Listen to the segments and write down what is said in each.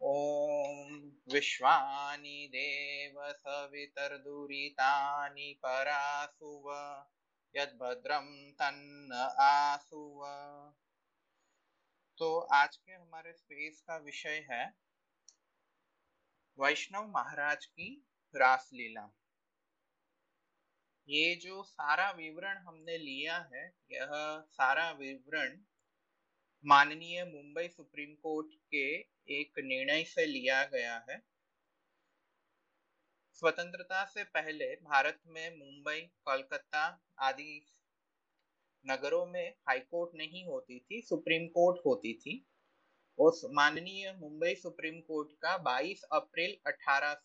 ॐ विश्वानि देव सवितर्दुरितानि परासुव, यद्भद्रं तन्न आसुव। तो आज के हमारे स्पेस का विषय है वैष्णव महाराज की रासलीला। ये जो सारा विवरण हमने लिया है, यह सारा विवरण माननीय मुंबई सुप्रीम कोर्ट के एक निर्णय से लिया गया है। स्वतंत्रता से पहले भारत में मुंबई, कोलकाता आदि नगरों में हाई कोर्ट नहीं होती थी, सुप्रीम कोर्ट होती थी। उस माननीय मुंबई सुप्रीम कोर्ट का 22 अप्रैल अठारह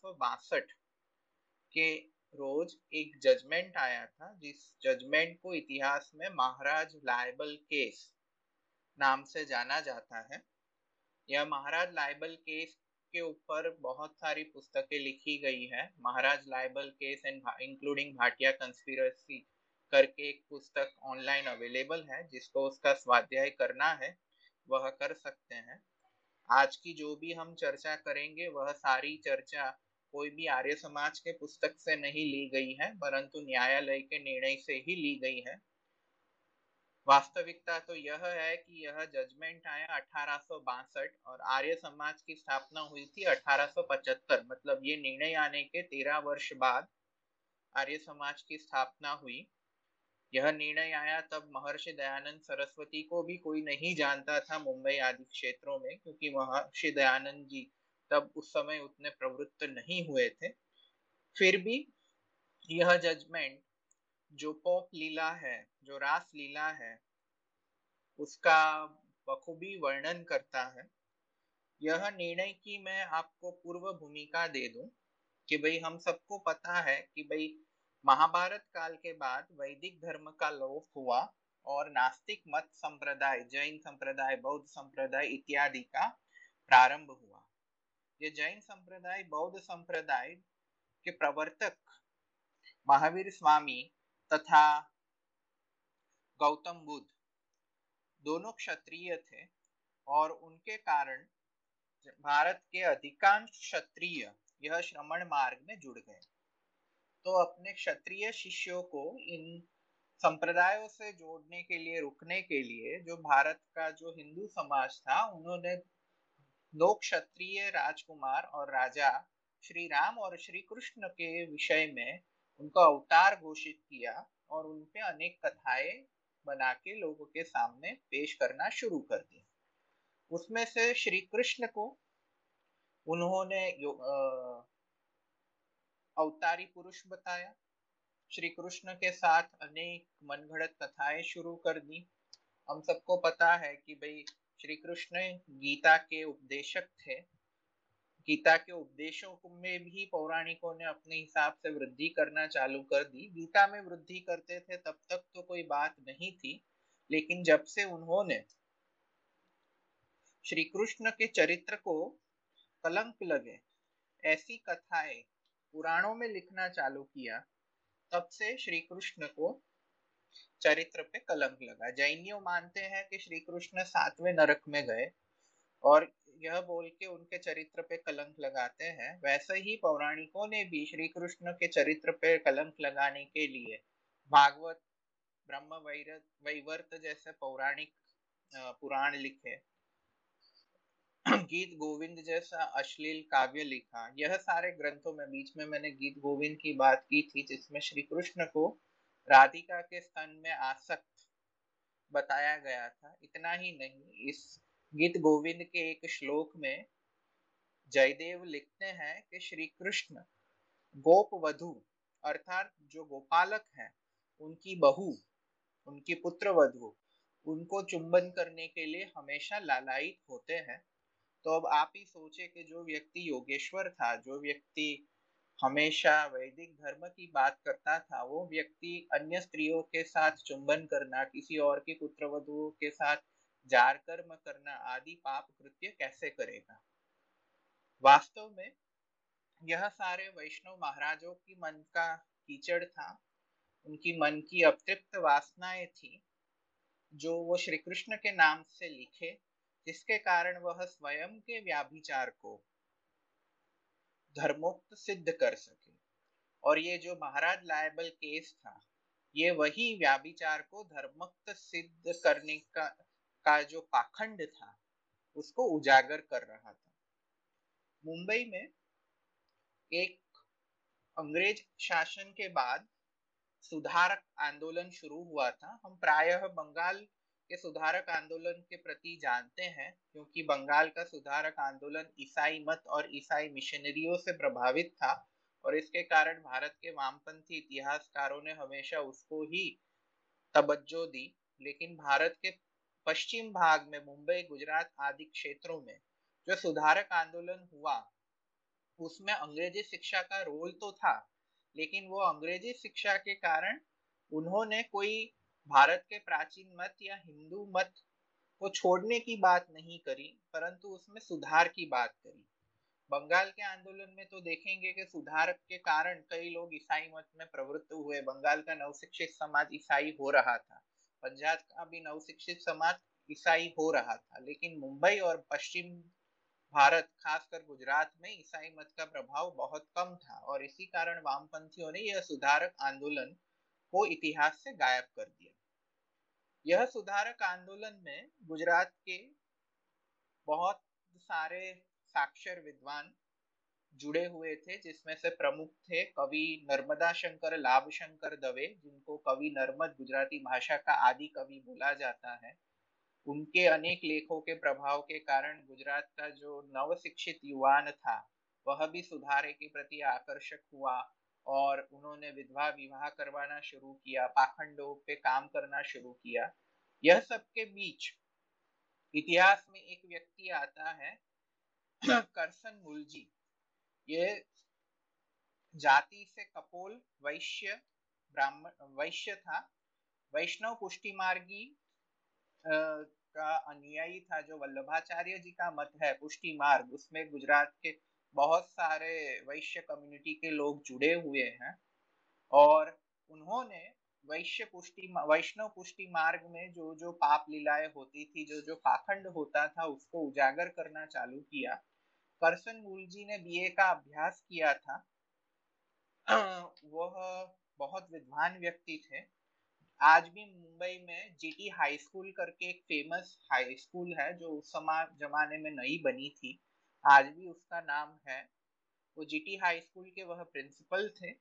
के रोज एक जजमेंट आया था, जिस जजमेंट को इतिहास में महाराज लाइबल केस नाम से जाना जाता है। यह महाराज लाइबल केस के ऊपर बहुत सारी पुस्तकें लिखी गई है। Maharaj libel case and including Bhatia conspiracy करके एक पुस्तक ऑनलाइन अवेलेबल है, जिसको उसका स्वाध्याय करना है, वह कर सकते हैं। आज की जो भी हम चर्चा करेंगे, वह सारी चर्चा कोई भी आर्य समाज के पुस्तक से नहीं ली गई है, परंतु न्यायालय के निर्णय से ही ली गई है। वास्तविकता तो यह है कि यह जजमेंट आया अठारह और आर्य समाज की स्थापना हुई थी 1875 मतलब ये निर्णय आने के तेरह वर्ष बाद आर्य समाज की स्थापना हुई। यह निर्णय आया तब महर्षि दयानंद सरस्वती को भी कोई नहीं जानता था मुंबई आदि क्षेत्रों में, क्योंकि महर्षि दयानंद जी तब उस समय उतने प्रवृत्त नहीं हुए थे। फिर भी यह जजमेंट जो पोप लीला है, जो रास लीला है, उसका बखूबी वर्णन करता है। यह निर्णय की मैं आपको पूर्व भूमिका दे दूँ कि भाई हम सबको पता है कि भाई महाभारत काल के बाद वैदिक धर्म का लोप हुआ और नास्तिक मत संप्रदाय, जैन संप्रदाय, बौद्ध संप्रदाय इत्यादि का प्रारंभ हुआ। ये जैन संप्रदाय, बौद्ध संप्रदाय के प्रवर्तक महावीर स्वामी तथा गौतम बुद्ध। दोनों क्षत्रिय थे और उनके कारण भारत के अधिकांश क्षत्रिय यह श्रमण मार्ग में जुड़ गए। तो अपने क्षत्रिय शिष्यों को इन संप्रदायों से जोड़ने के लिए, रुकने के लिए जो भारत का जो हिंदू समाज था, उन्होंने दो क्षत्रिय राजकुमार और राजा श्री राम और श्री कृष्ण के विषय में उनका अवतार घोषित किया और उन पे अनेक कथाएँ बना के लोगों के सामने पेश करना शुरू कर दिया। उसमें से श्री कृष्ण को उन्होंने अवतारी पुरुष बताया। श्री कृष्ण के साथ अनेक मनगढ़ंत कथाएँ शुरू कर दी। हम सबको पता है कि भाई श्री कृष्ण गीता के उपदेशक थे। गीता के उपदेशों में भी पौराणिकों ने अपने हिसाब से वृद्धि करना चालू कर दी। गीता में वृद्धि करते थे तब तक तो कोई बात नहीं थी, लेकिन जब से उन्होंने श्री कृष्ण के चरित्र को कलंक लगे, ऐसी कथाएँ पुराणों में लिखना चालू किया, तब से श्री कृष्ण को चरित्र पे कलंक लगा। जैनियों मानते हैं कि श्री कृष्ण सातवें नरक में गए और यह बोल के उनके चरित्र पे कलंक लगाते हैं। वैसे ही पौराणिकों ने भी श्री कृष्ण के चरित्र पे कलंक लगाने के लिए भागवत ब्रह्म वैवर्त जैसे पौराणिक पुराण लिखे। गीत गोविंद जैसा अश्लील काव्य लिखा। यह सारे ग्रंथों में, बीच में मैंने गीत गोविंद की बात की थी, जिसमें श्री कृष्ण को राधिका के स्तन में आसक्त बताया गया था। इतना ही नहीं, इस गीत गोविंद के एक श्लोक में जयदेव लिखते हैं कि श्री कृष्ण गोप वधु, अर्थात जो गोपालक है, उनकी बहू, उनकी पुत्र वधु, उनको चुंबन करने के लिए हमेशा लालायित होते हैं। तो अब आप ही सोचे कि जो व्यक्ति योगेश्वर था, जो व्यक्ति हमेशा वैदिक धर्म की बात करता था, वो व्यक्ति अन्य स्त्रियों के साथ चुंबन करना, किसी और की पुत्र वधुओं के साथ जार कर्म करना आदि पाप कृत्य कैसे करेगा? वास्तव में यह सारे वैष्णव महाराजों की मन का कीचड़ था। उनकी मन की अतृप्त वासनाएँ थी, जो वो श्री कृष्ण के नाम से लिखे, जिसके कारण वह स्वयं के व्याभिचार को धर्मोक्त सिद्ध कर सके। और ये जो महाराज लायबल केस था, ये वही व्याभिचार को धर्मोक्त सिद्ध करने का का जो पाखंड था, उसको उजागर कर रहा था। मुंबई में एक अंग्रेज़ शासन के बाद सुधारक आंदोलन शुरू हुआ था। हम प्रायः बंगाल के सुधारक आंदोलन के प्रति जानते हैं, क्योंकि बंगाल का सुधारक आंदोलन ईसाई मत और ईसाई मिशनरियों से प्रभावित था और इसके कारण भारत के वामपंथी इतिहासकारों ने हमेशा उसको ही तवज्जो दी। लेकिन भारत के पश्चिम भाग में मुंबई, गुजरात आदि क्षेत्रों में जो सुधारक आंदोलन हुआ, उसमें अंग्रेज़ी शिक्षा का रोल तो था, लेकिन वो अंग्रेज़ी शिक्षा के कारण उन्होंने कोई भारत के प्राचीन मत या हिंदू मत को छोड़ने की बात नहीं करी, परंतु उसमें सुधार की बात करी। बंगाल के आंदोलन में तो देखेंगे कि सुधार के कारण कई लोग ईसाई मत में प्रवृत्त हुए। बंगाल का नवशिक्षित समाज ईसाई हो रहा था। पंजाब का भी नवशिक्षित समाज ईसाई हो रहा था, लेकिन मुंबई और पश्चिम भारत, खासकर गुजरात में ईसाई मत का प्रभाव बहुत कम था और इसी कारण वामपंथियों ने यह सुधारक आंदोलन को इतिहास से गायब कर दिया। यह सुधारक आंदोलन में गुजरात के बहुत सारे साक्षर विद्वान जुड़े हुए थे, जिसमें से प्रमुख थे कवि नर्मदा शंकर, लाभ शंकर दवे, जिनको कवि नर्मद, गुजराती भाषा का आदि कवि बोला जाता है। उनके अनेक लेखों के प्रभाव के कारण गुजरात का जो नव शिक्षित युवान था, वह भी सुधारे के प्रति आकर्षक हुआ और उन्होंने विधवा विवाह करवाना शुरू किया, पाखंडों पे काम करना शुरू किया। यह सबके बीच इतिहास में एक व्यक्ति आता है, करसन मुलजी। ये जाति से कपोल, वैश्य, ब्राह्मण, वैश्य था। वैष्णव पुष्टि मार्गी का अनुयायी था जो वल्लभाचार्य जी का मत है, पुष्टि मार्ग। उसमें गुजरात के बहुत सारे वैश्य कम्युनिटी के लोग जुड़े हुए हैं और उन्होंने वैश्य पुष्टि वैष्णव पुष्टि मार्ग में जो जो पाप लीलाएँ होती थी, जो जो पाखंड होता था, उसको उजागर करना चालू किया। करसन मूल जी ने बीए का अभ्यास किया था वह बहुत विद्वान व्यक्ति थे। आज भी मुंबई में जीटी हाई स्कूल करके एक फ़ेमस हाई स्कूल है, जो उस समय जमाने में नई बनी थी। आज भी उसका नाम है। वो जीटी हाई स्कूल के वह प्रिंसिपल थे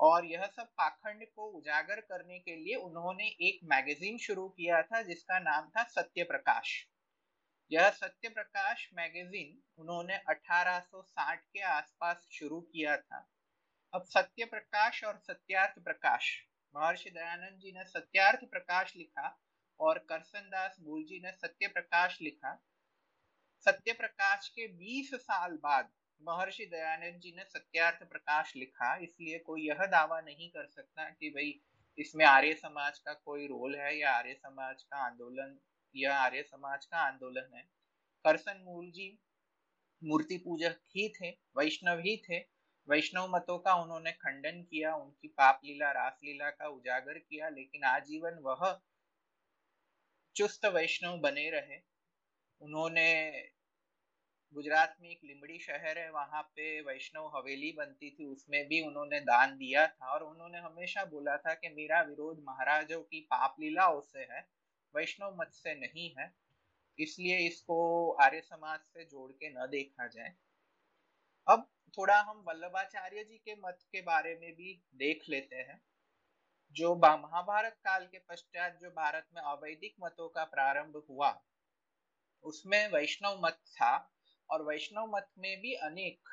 और यह सब पाखंड को उजागर करने के लिए उन्होंने एक मैगजीन शुरू किया था, जिसका नाम था सत्य प्रकाश यह सत्य प्रकाश मैगजीन उन्होंने 1860 के आसपास शुरू किया था। अब सत्य प्रकाश और सत्यार्थ प्रकाश, महर्षि दयानंद जी ने सत्यार्थ प्रकाश लिखा और करसन दास जी ने सत्य प्रकाश लिखा। सत्य प्रकाश के 20 साल बाद महर्षि दयानंद जी ने सत्यार्थ प्रकाश लिखा, इसलिए कोई यह दावा नहीं कर सकता कि भाई इसमें आर्य समाज का कोई रोल है या आर्य समाज का आंदोलन या आर्य समाज का आंदोलन है। करसन मूल जी मूर्ति पूजक ही थे, वैष्णव ही थे। वैष्णव मतों का उन्होंने खंडन किया, उनकी पाप लीला रासलीला का उजागर किया, लेकिन आजीवन वह चुस्त वैष्णव बने रहे। उन्होंने गुजरात में एक लिमड़ी शहर है, वहाँ पे वैष्णव हवेली बनती थी, उसमें भी उन्होंने दान दिया था और उन्होंने हमेशा बोला था कि मेरा विरोध महाराजों की पाप लीलाओं से है। वैष्णव मत से नहीं है, इसलिए इसको आर्य समाज से जोड़ के न देखा जाए। अब थोड़ा हम वल्लभाचार्य जी के मत के बारे में भी देख लेते हैं। जो महाभारत काल के पश्चात जो भारत में अवैदिक मतों का प्रारंभ हुआ, उसमें वैष्णव मत था और वैष्णव मत में भी अनेक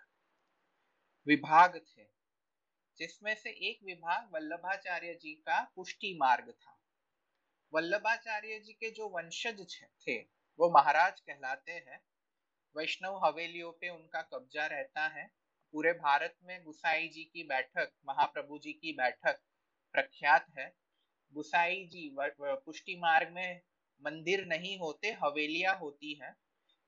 विभाग थे, जिसमें से एक विभाग वल्लभाचार्य जी का पुष्टि मार्ग था। वल्लभाचार्य जी के जो वंशज थे, वो महाराज कहलाते हैं। वैष्णव हवेलियों पे उनका कब्जा रहता है। पूरे भारत में गुसाई जी की बैठक, महाप्रभु जी की बैठक प्रख्यात है। गुसाई जी पुष्टि मार्ग में मंदिर नहीं होते, हवेलियाँ होती है।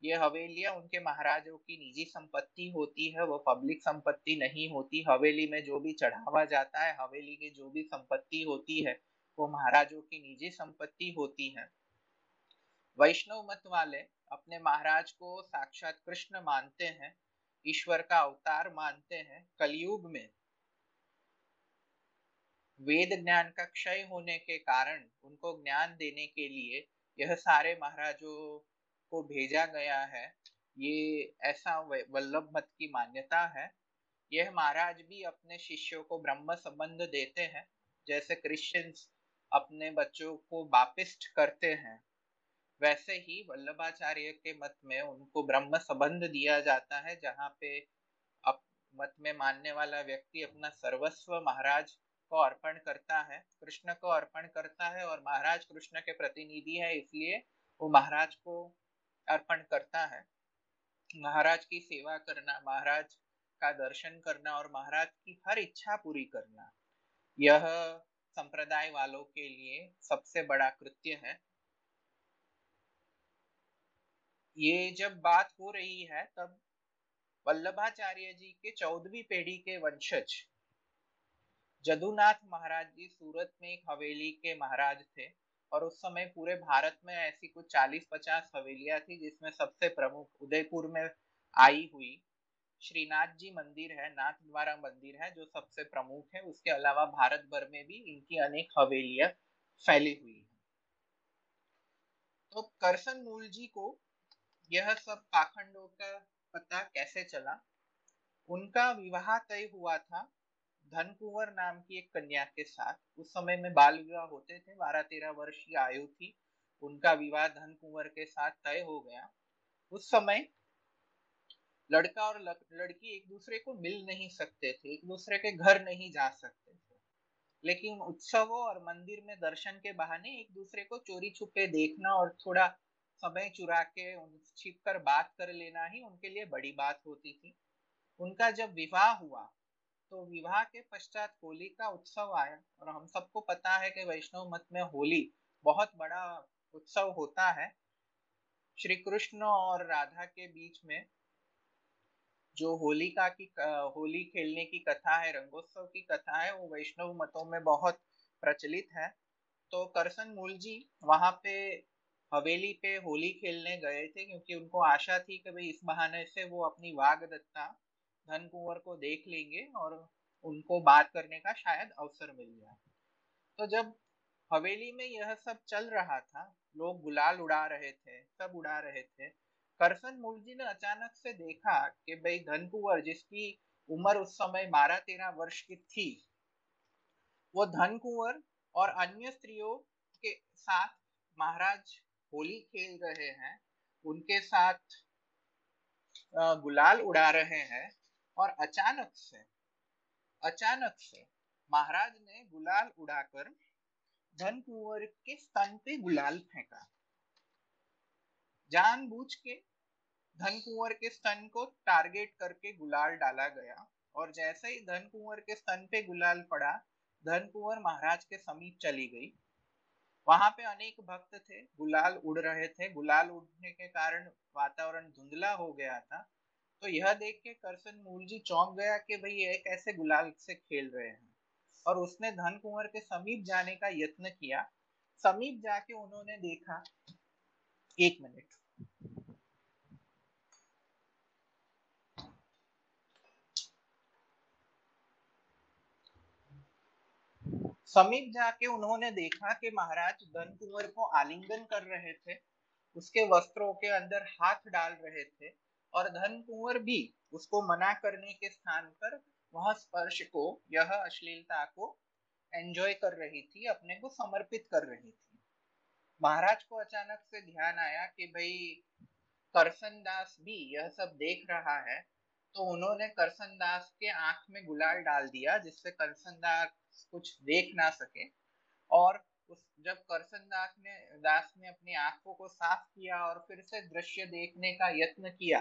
ये हवेलियाँ उनके महाराजों की निजी संपत्ति होती है, वो पब्लिक संपत्ति नहीं होती। हवेली में जो भी चढ़ावा जाता है, हवेली की जो भी संपत्ति होती है वो महाराजों की निजी संपत्ति होती है। वैष्णव मत वाले अपने महाराज को साक्षात कृष्ण मानते हैं, ईश्वर का अवतार मानते हैं कलयुग में। वेद ज्ञान का क्षय होने के कारण उनको ज्ञान देने के लिए यह सारे महाराजों को भेजा गया है। ये ऐसा वल्लभ मत की मान्यता है। यह महाराज भी अपने शिष्यों को ब्रह्म संबंध देते हैं, जैसे क्रिश्चियंस अपने बच्चों को बापिस्ट करते हैं। वैसे ही वल्लभाचार्य के मत में उनको ब्रह्म संबंध दिया जाता है, जहाँ पे अप, मत में मानने वाला व्यक्ति अपना सर्वस्व महाराज को अर्पण करता है, कृष्ण को अर्पण करता है और महाराज कृष्ण के प्रतिनिधि है, इसलिए वो महाराज को अर्पण करता है। महाराज की सेवा करना, महाराज का दर्शन करना और महाराज की हर इच्छा पूरी करना, यह संप्रदाय वालों के लिए सबसे बड़ा कृत्य है। ये जब बात हो रही है, तब वल्लभाचार्य जी के चौदहवीं पीढ़ी के वंशज जदुनाथ महाराज जी सूरत में एक हवेली के महाराज थे और उस समय पूरे भारत में ऐसी कुछ 40-50 हवेलियाँ थी जिसमें सबसे प्रमुख उदयपुर में आई हुई। श्रीनाथ जी मंदिर है, नाथ द्वारा मंदिर है, जो सबसे प्रमुख है। उसके अलावा भारत भर में भी इनकी अनेक हवेलियाँ फैली हुई है। तो करसन मूल जी को यह सब पाखंडों का पता कैसे चला? उनका विवाह तय हुआ था धन कुंवर नाम की एक कन्या के साथ। उस समय में बाल विवाह होते थे बारह तेरह वर्ष की आयु थी। उनका विवाह धन कुंवर के साथ तय हो गया। उस समय लड़का और लड़की एक दूसरे को मिल नहीं सकते थे, एक दूसरे के घर नहीं जा सकते थे। लेकिन उत्सवों और मंदिर में दर्शन के बहाने एक दूसरे को चोरी छुपे देखना और थोड़ा समय चुरा के छिप कर बात कर लेना ही उनके लिए बड़ी बात होती थी। उनका जब विवाह हुआ तो विवाह के पश्चात होली का उत्सव आया और हम सबको पता है कि वैष्णव मत में होली बहुत बड़ा उत्सव होता है। श्री कृष्ण और राधा के बीच में जो होलिका की होली खेलने की कथा है, रंगोत्सव की कथा है, वो वैष्णव मतों में बहुत प्रचलित है। तो करसन मूल जी वहाँ पे हवेली पे होली खेलने गए थे क्योंकि उनको आशा थी कि भाई इस बहाने से वो अपनी वाघ दत्ता धन कुंवर को देख लेंगे और उनको बात करने का शायद अवसर मिल जाए। तो जब हवेली में यह सब चल रहा था, लोग गुलाल उड़ा रहे थे, सब उड़ा रहे थे करसन मूलजी ने अचानक से देखा कि भाई धन कुंवर जिसकी उम्र उस समय बारह तेरह वर्ष की थी, वो धन कुंवर और अन्य स्त्रियों के साथ महाराज होली खेल रहे हैं, उनके साथ गुलाल उड़ा रहे हैं और अचानक से अचानक से महाराज ने गुलाल उड़ाकर धन कुंवर के स्तन पे गुलाल फेंका। जानबूझ के धन कुंवर के स्तन को टारगेट करके गुलाल डाला गया। और जैसे ही धन कुंवर के स्तन पे गुलाल पड़ा धन कुंवर महाराज के समीप चली गई। वहाँ पे अनेक भक्त थे, गुलाल उड़ रहे थे। गुलाल उड़ने के कारण वातावरण धुंधला हो गया था। तो यह देख के करसन मूल जी चौंक गया कि भाई ये कैसे गुलाल से खेल रहे हैं। और उसने धन कुंवर के समीप जाने का यत्न किया। समीप जाके उन्होंने देखा, एक मिनट। समीप जाके उन्होंने देखा कि महाराज धन कुंवर को आलिंगन कर रहे थे, उसके वस्त्रों के अंदर हाथ डाल रहे थे और धन कुंवर भी उसको मना करने के स्थान पर वह स्पर्श को, यह अश्लीलता को एंजॉय कर रही थी, अपने को समर्पित कर रही थी। महाराज को अचानक से ध्यान आया कि भाई करसन दास भी यह सब देख रहा है तो उन्होंने करसन दास के आँख में गुलाल डाल दिया, जिससे करसन दास कुछ देख ना सके। और उस, जब करसन दास ने दास ने अपनी आँखों को साफ़ किया और फिर से दृश्य देखने का यत्न किया,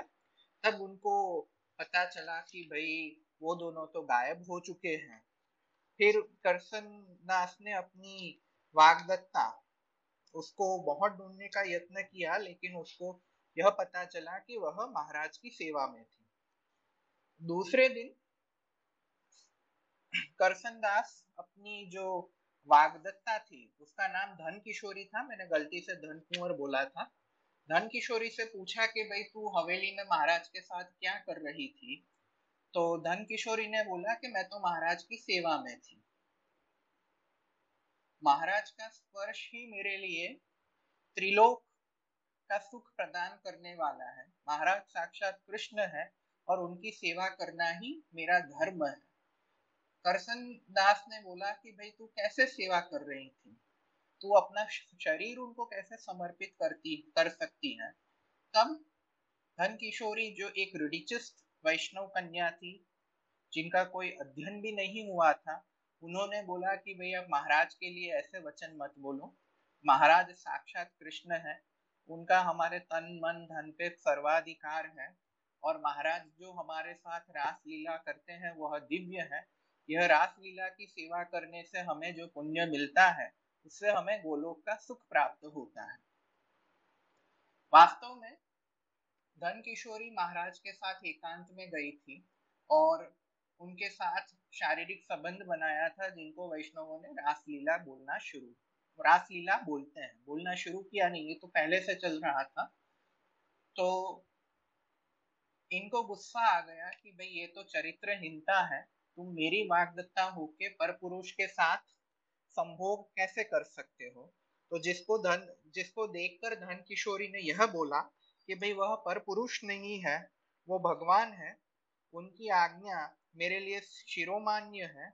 तब उनको पता चला कि भाई, वो दोनों तो गायब हो चुके हैं। फिर करसन दास ने अपनी वागदत्ता, उसको बहुत ढूँढने का यत्न किया, लेकिन उसको यह पता चला कि वह महाराज की सेवा में थी। दूसरे दिन करसन दास अपनी जो वागदत्ता थी, उसका नाम धन किशोरी था। मैंने गलती से धन कुंवर बोला था। धन किशोरी से पूछा कि भाई, तू हवेली में महाराज के साथ क्या कर रही थी? तो धन किशोरी ने बोला कि मैं तो महाराज की सेवा में थी। महाराज का स्पर्श ही मेरे लिए त्रिलोक का सुख प्रदान करने वाला है। महाराज साक्षात कृष्ण है और उनकी सेवा करना ही मेरा धर्म है। करसन दास ने बोला कि भाई, तू कैसे सेवा कर रही थी? तू अपना शरीर उनको कैसे समर्पित करती, कर सकती है? तब धन किशोरी जो एक रिडिचस वैष्णव कन्या थी, जिनका कोई अध्ययन भी नहीं हुआ था, उन्होंने बोला कि भाई, अब महाराज के लिए ऐसे वचन मत बोलो। महाराज साक्षात कृष्ण है। उनका हमारे तन, मन, धन पे सर्वाधिकार है। और महाराज जो हमारे साथ रास लीला करते हैं, वह दिव्य है। यह रास लीला की सेवा करने से हमें जो पुण्य मिलता है, उससे हमें गोलोक का सुख प्राप्त होता है। वास्तव में धन किशोरी महाराज के साथ एकांत में गई थी और उनके साथ शारीरिक संबंध बनाया था, जिनको वैष्णवों ने रासलीला बोलना शुरू रासलीला बोलते हैं। बोलना शुरू किया नहीं, ये तो पहले से चल रहा था। तो इनको गुस्सा आ गया कि भाई ये तो चरित्रहीनता है तुम मेरी वागदत्ता होके पर पुरुष के साथ संभोग कैसे कर सकते हो? तो जिसको धन, जिसको देखकर धन किशोरी ने यह बोला कि भाई वह पर पुरुष नहीं है, वो भगवान है, उनकी आज्ञा मेरे लिए शिरोमान्य है,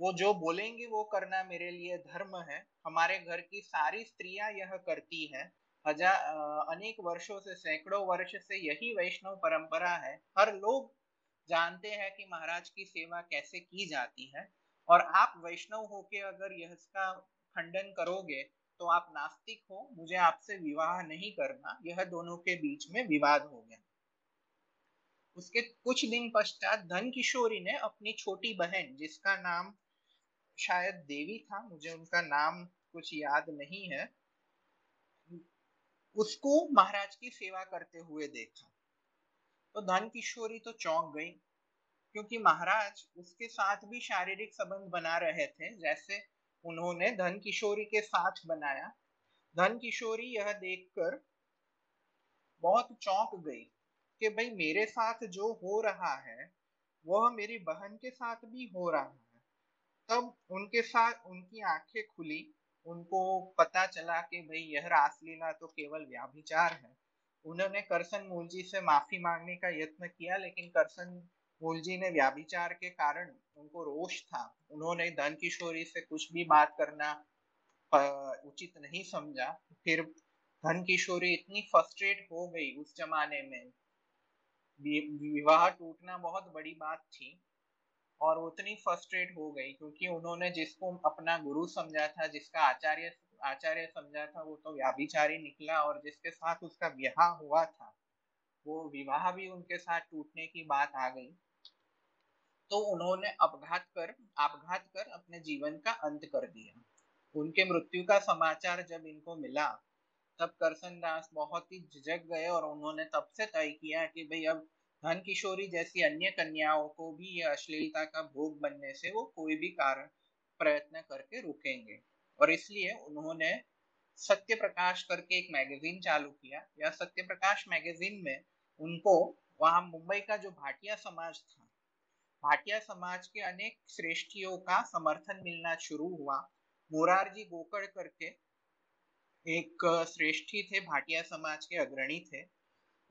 वो जो बोलेंगे वो करना मेरे लिए धर्म है, हमारे घर की सारी स्त्रियाँ यह करती हैं। हज़ार अनेक वर्षों से, सैकड़ों वर्ष से यही वैष्णव परंपरा है, हर लोग जानते हैं कि महाराज की सेवा कैसे की जाती है। और आप वैष्णव होके अगर यह इसका खंडन करोगे तो आप नास्तिक हो, मुझे आपसे विवाह नहीं करना। यह दोनों के बीच में विवाद हो गया। उसके कुछ दिन पश्चात धन किशोरी ने अपनी छोटी बहन, जिसका नाम शायद देवी था, मुझे उनका नाम कुछ याद नहीं है, उसको महाराज की सेवा करते हुए देखा। तो धन किशोरी तो चौंक गई, क्योंकि महाराज उसके साथ भी शारीरिक संबंध बना रहे थे, जैसे उन्होंने धन किशोरी के साथ बनाया। धन किशोरी यह देखकर बहुत चौंक गई कि भाई मेरे साथ जो हो रहा है, वह मेरी बहन के साथ भी हो रहा है। तब उनके साथ उनकी आँखें खुली, उनको पता चला कि भाई यह रासलीला तो केवल व्याभिचार है। उन्होंने करसन मूल जी से माफ़ी मांगने का यत्न किया, लेकिन करसन मूल जी ने व्याभिचार के कारण उनको रोष था। उन्होंने धन किशोरी से कुछ भी बात करना उचित नहीं समझा। फिर धन किशोरी इतनी फ्रस्ट्रेट हो गई उस जमाने में। विवाह टूटना बहुत बड़ी बात थी और उतनी फ्रस्ट्रेट हो गई, क्योंकि उन्होंने जिसको अपना गुरु समझा था, जिसका आचार्य आचार्य समझा था, वो तो व्याभिचारी निकला और जिसके साथ उसका ब्याह हुआ था, वो विवाह भी उनके साथ टूटने की बात आ गई। तो उन्होंने अपघात कर अपघात कर अपने जीवन का अंत कर दिया। उनके मृत्यु का समाचार जब इनको मिला, तब करसन दास बहुत ही झिझक गए और उन्होंने तब से तय किया कि भाई अब धन किशोरी जैसी अन्य कन्याओं को भी यह अश्लीलता का भोग बनने से वो कोई भी कारण, प्रयत्न करके रुकेंगे। और इसलिए उन्होंने सत्य प्रकाश करके एक मैगजीन चालू किया। या सत्य प्रकाश मैगजीन में उनको वहाँ मुंबई का जो भाटिया समाज था, भाटिया समाज के अनेक श्रेष्ठियों का समर्थन मिलना शुरू हुआ। मोरारजी गोकड़ करके एक श्रेष्ठी थे, भाटिया समाज के अग्रणी थे।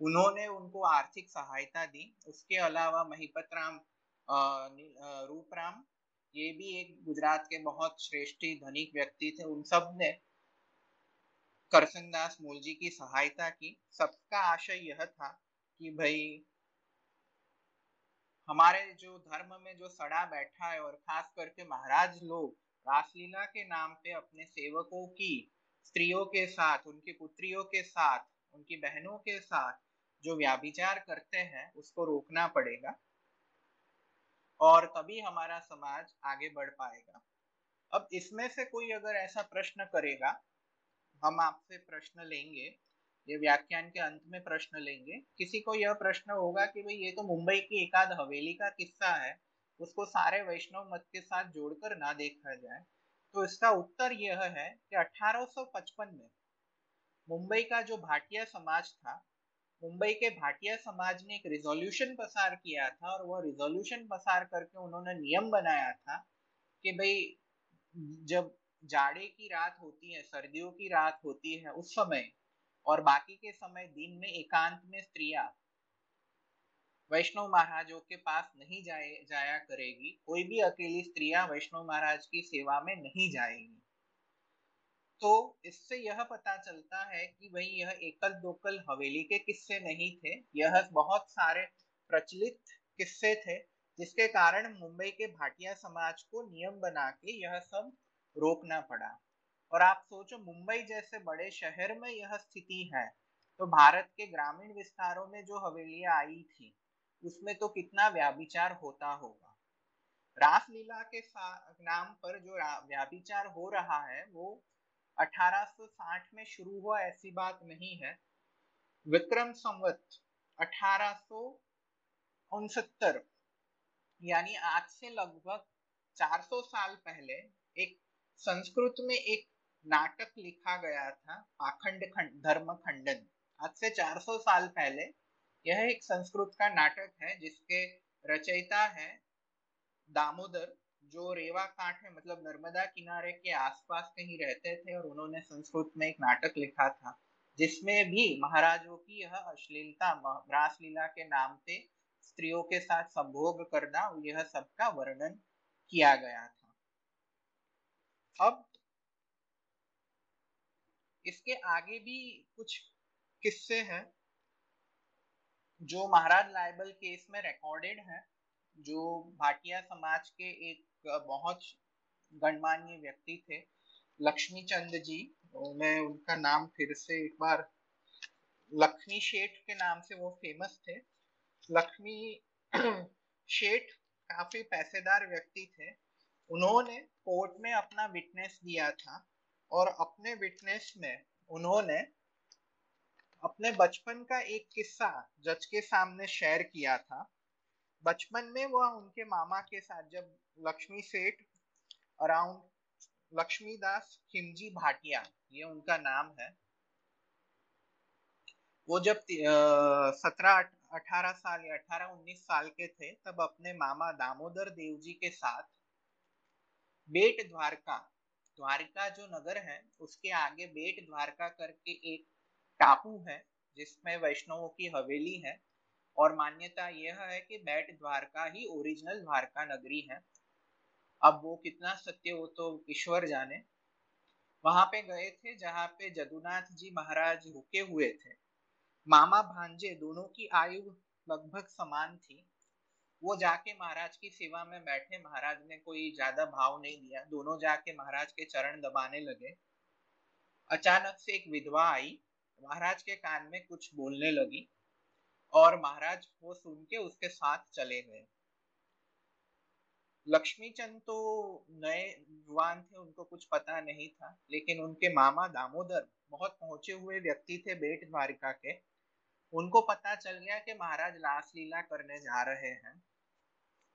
उन्होंने उनको आर्थिक सहायता दी। उसके अलावा महिपत राम रूपराम ये भी एक गुजरात के बहुत श्रेष्ठी धनिक व्यक्ति थे। उन सबने करसनदास मूल जी की सहायता की। सबका आशय यह था कि भाई, हमारे जो धर्म में जो सड़ा बैठा है और खास करके महाराज लोग, रासलीला के नाम पे अपने सेवकों की, स्त्रियों के साथ, उनकी पुत्रियों के साथ, उनकी बहनों के साथ जो व्याभिचार करते हैं, उसको रोकना पड़ेगा। और तभी हमारा समाज आगे बढ़ पाएगा। अब इसमें से कोई अगर ऐसा प्रश्न करेगा, हम आपसे प्रश्न लेंगे, ये व्याख्यान के अंत में प्रश्न लेंगे। किसी को यह प्रश्न होगा कि भाई ये तो मुंबई की एकाध हवेली का किस्सा है, उसको सारे वैष्णव मत के साथ जोड़कर ना देखा जाए तो इसका उत्तर यह है कि 1855 में मुंबई का जो भाटिया समाज था मुंबई के भाटिया समाज ने एक रिजोल्यूशन पसार किया था और वो रिजोल्यूशन पसार करके उन्होंने नियम बनाया था कि भाई, जब जाड़े की रात होती है, सर्दियों की रात होती है उस समय और बाकी के समय दिन में एकांत में स्त्रियाँ वैष्णव महाराजों के पास नहीं जाए, जाया करेगी, कोई भी अकेली स्त्रियाँ वैष्णव महाराज की सेवा में नहीं जाएगी। तो इससे यह पता चलता है कि भाई यह एकल दोकल हवेली के किस्से नहीं थे। यह बहुत सारे प्रचलित किस्से थे, जिसके कारण मुंबई के भाटिया समाज को नियम बना के यह सब रोकना पड़ा। और आप सोचो, मुंबई जैसे बड़े शहर में यह स्थिति है तो भारत के ग्रामीण विस्तारों में जो हवेलियाँ आई थी, उसमें तो कितना व्याभिचार होता होगा। रासलीला के नाम पर जो व्याभिचार हो रहा है, वो 1860 में शुरू हुआ, ऐसी बात नहीं है। विक्रम संवत, अठारह यानी आज से लगभग 400 साल पहले एक संस्कृत में एक नाटक लिखा गया था, पाखंड खंड, धर्म खंडन। आज से 400 साल पहले यह एक संस्कृत का नाटक है, जिसके रचयिता है दामोदर जो रेवा कांठ है मतलब नर्मदा किनारे के आसपास कहीं रहते थे और उन्होंने संस्कृत में एक नाटक लिखा था, जिसमें भी महाराजों की यह अश्लीलता रासलीला के नाम से स्त्रियों के साथ संभोग करना यह सबका वर्णन किया गया था। अब इसके आगे भी कुछ किस्से हैं, जो महाराज लाइबल केस में रिकॉर्डेड है। जो भाटिया समाज के एक बहुत गणमान्य व्यक्ति थे लक्ष्मी चंद जी मैं उनका नाम फिर से एक बार लक्ष्मी शेठ के नाम से वो फ़ेमस थे। लक्ष्मी शेठ काफ़ी पैसेदार व्यक्ति थे। उन्होंने कोर्ट में अपना विटनेस दिया था और अपने विटनेस में उन्होंने अपने बचपन का एक किस्सा जज के सामने शेयर किया था। बचपन में वह उनके मामा के साथ जब लक्ष्मी सेठ, अराउंड लक्ष्मीदास खिमजी भाटिया, ये उनका नाम है, वो जब सत्रह अठारह साल या अठारह उन्नीस साल के थे, तब अपने मामा दामोदर देव जी के साथ बेट द्वारका द्वारका जो नगर है, उसके आगे बेट द्वारका करके एक टापू है, जिसमें वैष्णवों की हवेली है। और मान्यता यह है कि बैट द्वारका ही ओरिजिनल द्वारका नगरी है। अब वो कितना सत्य हो तो ईश्वर जाने। वहाँ पे गए थे जहाँ पे जदुनाथ जी महाराज रुके हुए थे। मामा भांजे दोनों की आयु लगभग समान थी। वो जाके महाराज की सेवा में बैठे। महाराज ने कोई ज़्यादा भाव नहीं दिया। दोनों जाके महाराज के चरण दबाने लगे। अचानक से एक विधवा आई। महाराज के कान में कुछ बोलने लगी। और महाराज वो सुन के उसके साथ चले गए। लक्ष्मी चंद तो नए युवान थे, उनको कुछ पता नहीं था, लेकिन उनके मामा दामोदर बहुत पहुँचे हुए व्यक्ति थे बेट द्वारिका के। उनको पता चल गया कि महाराज लाश लीला करने जा रहे हैं।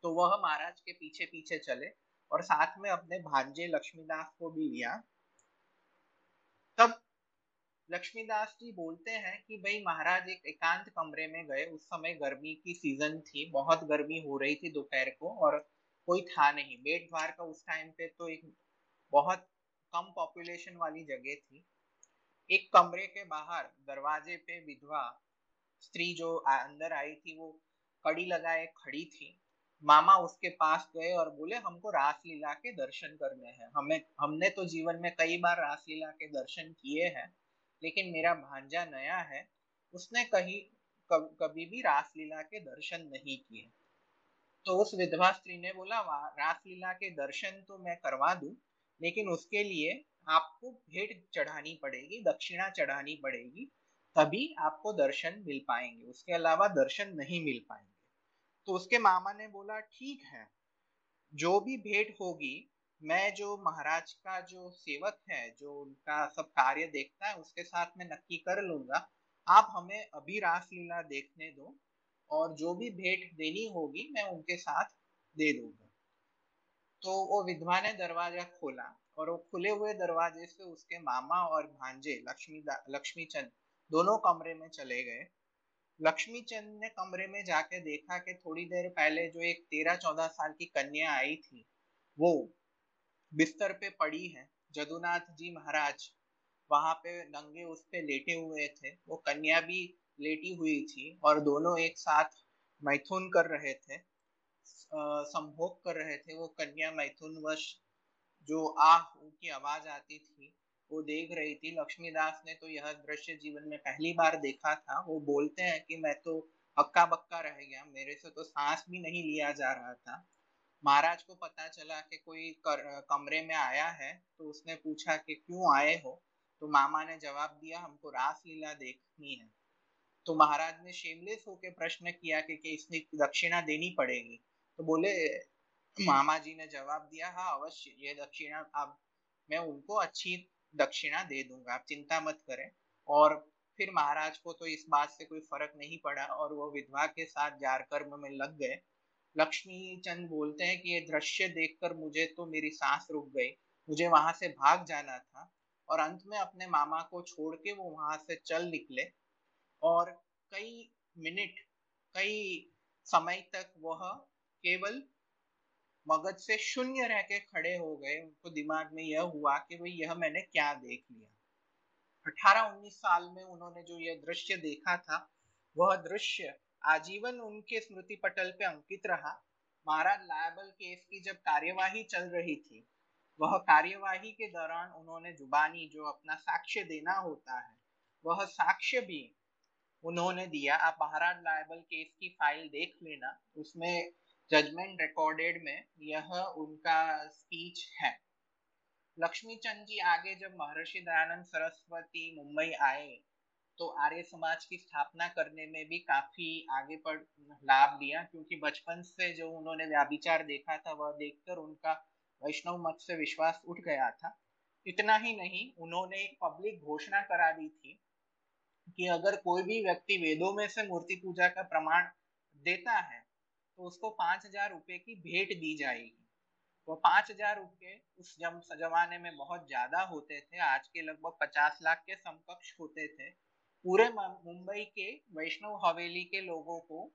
तो वह महाराज के पीछे पीछे चले और साथ में अपने भांजे लक्ष्मीदास को भी लिया। तब लक्ष्मीदास जी बोलते हैं कि भाई महाराज एक एकांत कमरे में गए। उस समय गर्मी की सीज़न थी, बहुत गर्मी हो रही थी दोपहर को और कोई था नहीं। बेट द्वार का उस टाइम पे तो एक बहुत कम पॉपुलेशन वाली जगह थी। एक कमरे के बाहर दरवाजे पे विधवा स्त्री जो अंदर आई थी, वो कड़ी लगाए खड़ी थी। मामा उसके पास गए और बोले, हमको रासलीला के दर्शन करने हैं। हमें, हमने तो जीवन में कई बार रासलीला के दर्शन किए हैं। लेकिन मेरा भांजा नया है उसने कहीं कब, कभी भी रासलीला के दर्शन नहीं किए। तो उस विधवा स्त्री ने बोला रासलीला के दर्शन तो मैं करवा दूँ लेकिन उसके लिए आपको भेंट चढ़ानी पड़ेगी दक्षिणा चढ़ानी पड़ेगी तभी आपको दर्शन मिल पाएँगे। उसके अलावा दर्शन नहीं मिल पाएँगे। तो उसके मामा ने बोला ठीक है जो भी भेंट होगी मैं जो महाराज का जो सेवक है, जो उनका सब कार्य देखता है, उसके साथ में नक्की कर लूँगा। आप हमें अभी रासलीला देखने दो और जो भी भेंट देनी होगी, मैं उनके साथ दे दूँगा। तो वो विधवा ने दरवाज़ा खोला और वो खुले हुए दरवाजे से उसके मामा और भांजे, लक्ष्मी लक्ष्मी चंद दोनों कमरे में चले गए। लक्ष्मी चंद ने कमरे में जाके देखा कि थोड़ी देर पहले जो एक तेरह चौदह साल की कन्या आई थी, वो बिस्तर पे पड़ी है, जदुनाथ जी महाराज। वहाँ पे नंगे उस पे लेटे हुए थे, वो कन्या भी लेटी हुई थी और दोनों एक साथ मैथुन कर रहे थे संभोग कर रहे थे। वो कन्या मैथुन वश जो आह की आवाज़ आती थी, वो देख रही थी। लक्ष्मीदास ने तो यह दृश्य जीवन में पहली बार देखा था। वो बोलते हैं कि मैं तो हक्का बक्का रह गया, मेरे से तो सांस भी नहीं लिया जा रहा था। महाराज को पता चला कि कोई कर, कमरे में आया है तो उसने पूछा कि क्यों आए हो? तो मामा ने जवाब दिया हमको रासलीला देखनी है। तो महाराज ने शेमलेस होकर प्रश्न किया कि, कि इसने दक्षिणा देनी पड़ेगी। तो बोले मामा जी ने जवाब दिया हाँ अवश्य ये दक्षिणा अब मैं उनको अच्छी दक्षिणा दे दूँगा आप चिंता मत करें। और फिर महाराज को तो इस बात से कोई फ़र्क नहीं पड़ा और वो विधवा के साथ जार कर्म में लग गए। लक्ष्मी चंद बोलते हैं कि ये दृश्य देखकर मुझे तो मेरी सांस रुक गई। मुझे वहाँ से भाग जाना था और अंत में अपने मामा को छोड़ के वो वहाँ से चल निकले और कई मिनट, कई समय तक वह केवल मगज से शून्य रह के खड़े हो गए। उनको दिमाग में यह हुआ कि भाई यह मैंने क्या देख लिया। अठारह उन्नीस साल में उन्होंने जो यह दृश्य देखा था, वह दृश्य आजीवन उनके स्मृति पटल पे अंकित रहा। महाराज लायबल केस की जब कार्यवाही चल रही थी, वह कार्यवाही के दौरान उन्होंने जुबानी, जो अपना साक्ष्य देना होता है, वह साक्ष्य भी उन्होंने दिया। आप महाराज लाइबल केस की फ़ाइल देख लेना, उसमें जजमेंट रिकॉर्डेड में यह उनका स्पीच है। लक्ष्मी चंद जी आगे जब महर्षि दयानंद सरस्वती मुंबई आए तो आर्य समाज की स्थापना करने में भी काफ़ी आगे पर लाभ लिया, क्योंकि बचपन से जो उन्होंने व्याभिचार देखा था, वह देखकर उनका वैष्णव मत से विश्वास उठ गया था। इतना ही नहीं, उन्होंने एक पब्लिक घोषणा करा दी थी कि अगर कोई भी व्यक्ति वेदों में से मूर्ति पूजा का प्रमाण देता है तो उसको पाँच हज़ार रुपए की भेंट दी जाएगी। वो पाँच हज़ार रुपये उस जम, जमाने में बहुत ज़्यादा होते थे, आज के लगभग पचास लाख के समकक्ष होते थे। पूरे मुंबई के वैष्णव हवेली के लोगों को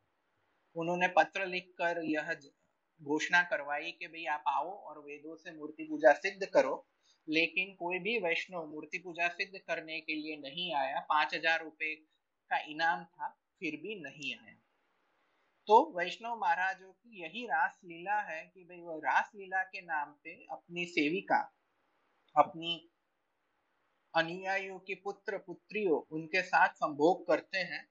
उन्होंने पत्र लिखकर यह घोषणा करवाई कि भाई आप आओ और वेदों से मूर्ति पूजा सिद्ध करो। लेकिन कोई भी वैष्णव मूर्ति पूजा सिद्ध करने के लिए नहीं आया। पाँच हज़ार रुपए का इनाम था, फिर भी नहीं आया। तो वैष्णव महाराजों की यही रास लीला है कि भाई वो रास लीला के नाम पे अपनी सेविका, अपनी अनुयायियों के पुत्र पुत्रियों उनके साथ संभोग करते हैं।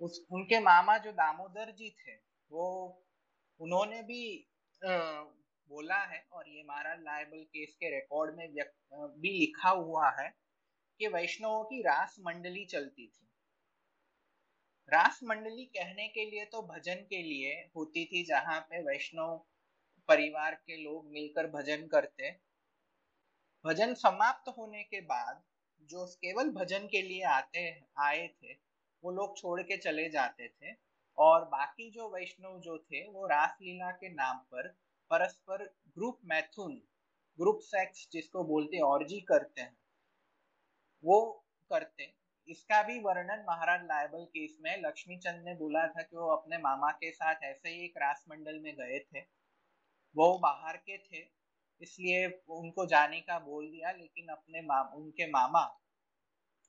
उस उनके मामा जो दामोदर जी थे वो उन्होंने भी आ, बोला है और ये महाराज लाइबल केस के रिकॉर्ड में भी लिखा हुआ है कि वैष्णवों की रास मंडली चलती थी। रास मंडली कहने के लिए तो भजन के लिए होती थी जहाँ पे वैष्णव परिवार के लोग मिलकर भजन करते। भजन समाप्त होने के बाद जो केवल भजन के लिए आते, आए थे, वो लोग छोड़ के चले जाते थे और बाकी जो वैष्णव जो थे, वो रासलीला के नाम पर परस्पर ग्रुप मैथुन ग्रुप सेक्स जिसको बोलते ऑर्जी करते हैं, वो करते। इसका भी वर्णन महाराज लाइबल केस में लक्ष्मी चंद ने बोला था कि वो अपने मामा के साथ ऐसे ही एक रास मंडल में गए थे, वो बाहर के थे इसलिए उनको जाने का बोल दिया, लेकिन अपने माम उनके मामा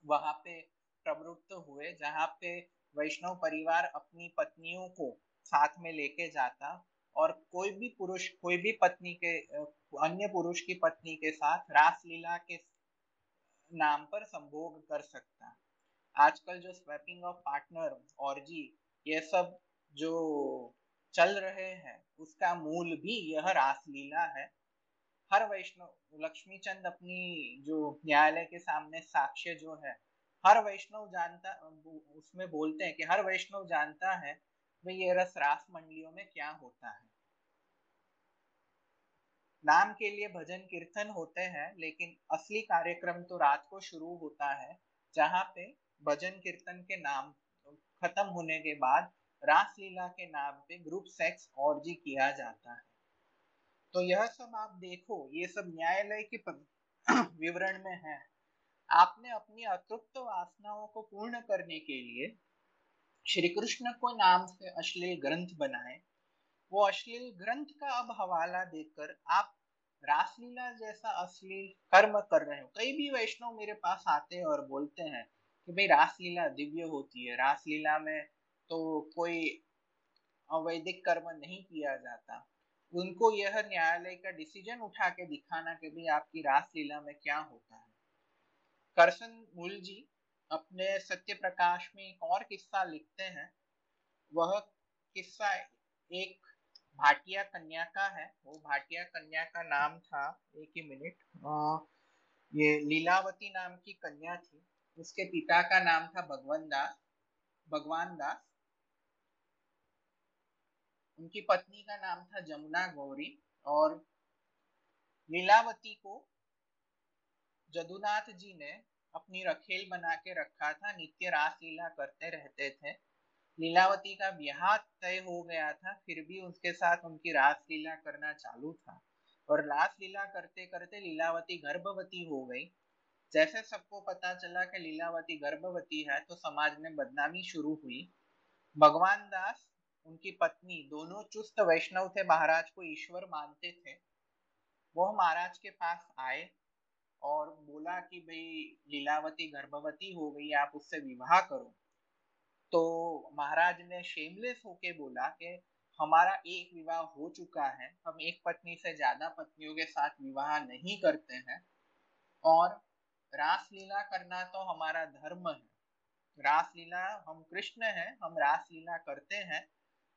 वहाँ पे प्रवृत्त हुए, जहाँ पे वैष्णव परिवार अपनी पत्नियों को साथ में लेके जाता और कोई भी पुरुष, कोई भी पत्नी के, अन्य पुरुष की पत्नी के साथ रासलीला के नाम पर संभोग कर सकता। आजकल जो स्वैपिंग ऑफ़ पार्टनर और जी ये सब जो चल रहे हैं, उसका मूल भी यह रासलीला है। हर वैष्णव लक्ष्मी चंद अपनी जो न्यायालय के सामने साक्ष्य जो है, हर वैष्णव जानता उसमें बोलते हैं कि हर वैष्णव जानता है भाई ये रस रास मंडलियों में क्या होता है। नाम के लिए भजन कीर्तन होते हैं, लेकिन असली कार्यक्रम तो रात को शुरू होता है, जहाँ पे भजन कीर्तन के नाम खत्म होने के बाद रासलीला के नाम पे ग्रुप सेक्स और जी किया जाता है। तो यह सब आप देखो, ये सब न्यायालय के विवरण में है। आपने अपनी अतृप्त वासनाओं को पूर्ण करने के लिए श्री कृष्ण को नाम से अश्लील ग्रंथ बनाए। वो अश्लील ग्रंथ का अब हवाला देकर आप रासलीला जैसा अश्लील कर्म कर रहे हो। कई भी वैष्णव मेरे पास आते हैं और बोलते हैं कि भाई रासलीला दिव्य होती है। रासलीला में तो कोई अवैधिक कर्म नहीं किया जाता। उनको यह न्यायालय का डिसीज़न उठा के दिखाना कि भाई आपकी रासलीला में क्या होता है। करसन मूल जी अपने सत्य प्रकाश में एक और किस्सा लिखते हैं। वह किस्सा एक भाटिया कन्या का है। वो भाटिया कन्या का नाम था, एक ही मिनट ये लीलावती नाम की कन्या थी। उसके पिता का नाम था भगवान दास भगवान दास उनकी पत्नी का नाम था जमुना गौरी और लीलावती को जदुनाथ जी ने अपनी रखेल बना के रखा था, नित्य रास लीला करते रहते थे। लीलावती का ब्याह तय हो गया था, फिर भी उसके साथ उनकी रास लीला करना चालू था। और रास लीला करते करते लीलावती गर्भवती हो गई। जैसे सबको पता चला कि लीलावती गर्भवती है तो समाज में बदनामी शुरू हुई। भगवान दास उनकी पत्नी, दोनों चुस्त वैष्णव थे, महाराज को ईश्वर मानते थे। वो महाराज के पास आए और बोला कि भाई, लीलावती, गर्भवती हो गई, आप उससे विवाह करो। तो महाराज ने शेमलेस होके बोला कि हमारा एक विवाह हो चुका है, हम एक पत्नी से ज़्यादा पत्नियों के साथ विवाह नहीं करते हैं और रासलीला करना तो हमारा धर्म है। रासलीला, हम कृष्ण हैं, हम रासलीला करते हैं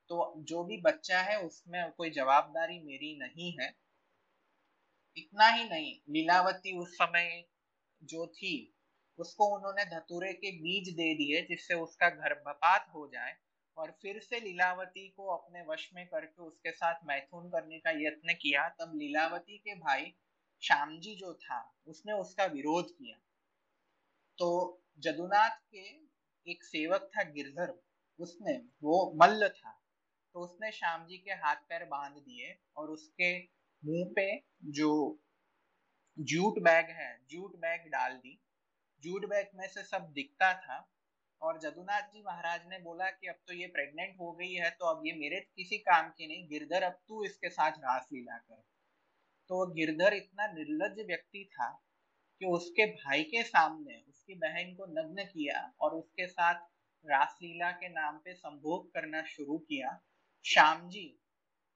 तो जो भी बच्चा है, उसमें कोई जवाबदारी मेरी नहीं है। इतना ही नहीं, लीलावती उस समय जो थी, उसको उन्होंने धतूरे के बीज दे दिए, जिससे उसका गर्भपात हो जाए, और फिर से लीलावती को अपने वश में करके उसके साथ मैथुन करने का यत्न किया, तब लीलावती के भाई श्याम जी जो था, उसने उसका विरोध किया। तो जदुनाथ के एक सेवक था गिरधर उसने वो मल्ल था। तो उसने श्याम जी के हाथ पैर बाँध दिए और उसके मुँह पे जो जूट बैग है, जूट बैग डाल दी। जूट बैग में से सब दिखता था और जदुनाथ जी महाराज ने बोला कि अब तो ये प्रेग्नेंट हो गई है तो अब ये मेरे किसी काम की नहीं, गिरधर अब तू इसके साथ रास लीला कर। तो गिरधर इतना निर्लज व्यक्ति था कि उसके भाई के सामने उसकी बहन को नग्न किया और उसके साथ रासलीला के नाम पे संभोग करना शुरू किया। श्याम जी,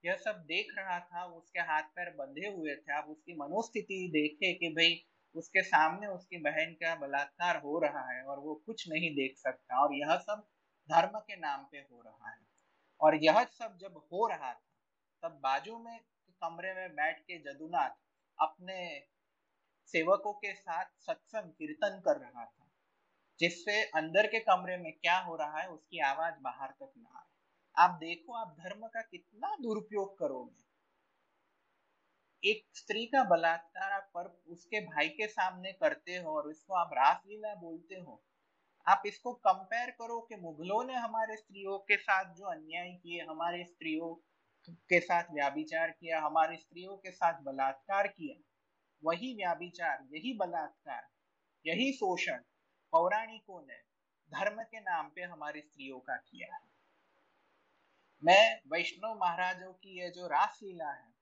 यह सब देख रहा था, उसके हाथ पैर बंधे हुए थे। आप उसकी मनोस्थिति देखे कि भाई, उसके सामने उसकी बहन का बलात्कार हो रहा है और वो कुछ नहीं देख सकता और यह सब धर्म के नाम पे हो रहा है। और यह सब जब हो रहा था, तब बाजू में कमरे में बैठ के जदुनाथ अपने सेवकों के साथ सत्संग, कीर्तन कर रहा था, जिससे अंदर के कमरे में क्या हो रहा है, उसकी आवाज़ बाहर तक ना आए आप देखो, आप धर्म का कितना दुरुपयोग करोगे। एक स्त्री का बलात्कार आप पर उसके भाई के सामने करते हो और इसको आप रासलीला बोलते हो, आप इसको कंपेयर करो कि मुगलों ने हमारे स्त्रियों के साथ जो अन्याय किए, हमारे स्त्रियों के साथ व्याभिचार किया, हमारे स्त्रियों के साथ बलात्कार किया। वही व्याभिचार, यही बलात्कार, यही शोषण पौराणिकों ने धर्म के नाम पे हमारी स्त्रियों का किया है। मैं वैष्णव महाराजों की यह जो रासलीला है,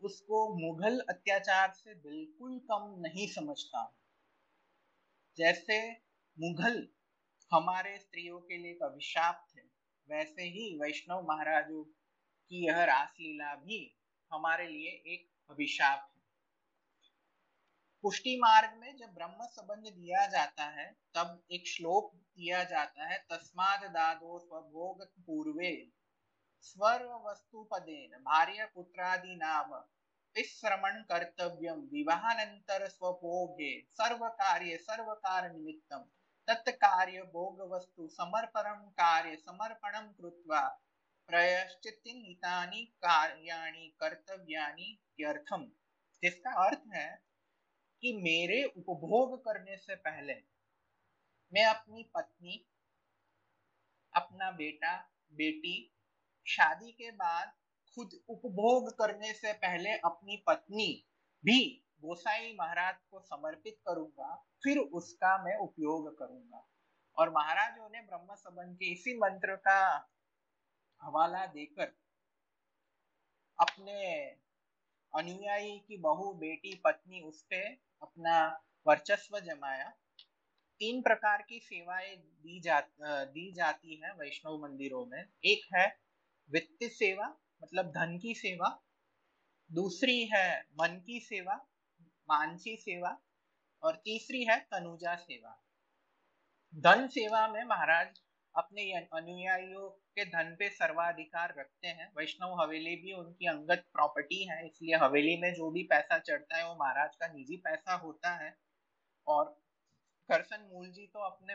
उसको मुगल अत्याचार से बिल्कुल कम नहीं समझता जैसे मुगल हमारे स्त्रियों के लिए एक अभिशाप थे, वैसे ही वैष्णव महाराजों की यह रासलीला भी हमारे लिए एक अभिशाप है। पुष्टि मार्ग में जब ब्रह्म संबंध दिया जाता है, तब एक श्लोक दिया जाता है, तस्माद दादो स्वभोग पूर्वे स्वर वस्तु पदेन भार्य पुत्रादि नाम। विश्रमण कर्तव्यम विवाहानंतर स्वभोगे सर्व कार्य सर्व कार्य निमित्तम तत्कार्य भोग वस्तु समर्पणम कार्य समर्पणम कृत्वा प्रयश्चितानि कार्याणि, कर्तव्यानि व्यर्थम जिसका अर्थ है कि मेरे उपभोग करने से पहले मैं अपनी पत्नी, अपना बेटा, बेटी शादी के बाद खुद उपभोग करने से पहले अपनी पत्नी भी गोसाई महाराज को समर्पित करूँगा, फिर उसका मैं उपयोग करूँगा। और महाराजों ने ब्रह्म संबंध के इसी मंत्र का हवाला देकर अपने अनुयायी की बहु, बेटी, पत्नी उस पर अपना वर्चस्व जमाया। तीन प्रकार की सेवाएँ दी जा, दी जाती है वैष्णव मंदिरों में। एक है वित्त सेवा मतलब धन की सेवा, दूसरी है मन की सेवा, मानसी सेवा, और तीसरी है तनुजा सेवा। धन सेवा में महाराज अपने अनुयायियों के धन पे सर्वाधिकार रखते हैं। वैष्णव हवेली भी उनकी अंगत प्रॉपर्टी है, इसलिए हवेली में जो भी पैसा चढ़ता है, वो महाराज का निजी पैसा होता है। और करसन मूल जी तो अपने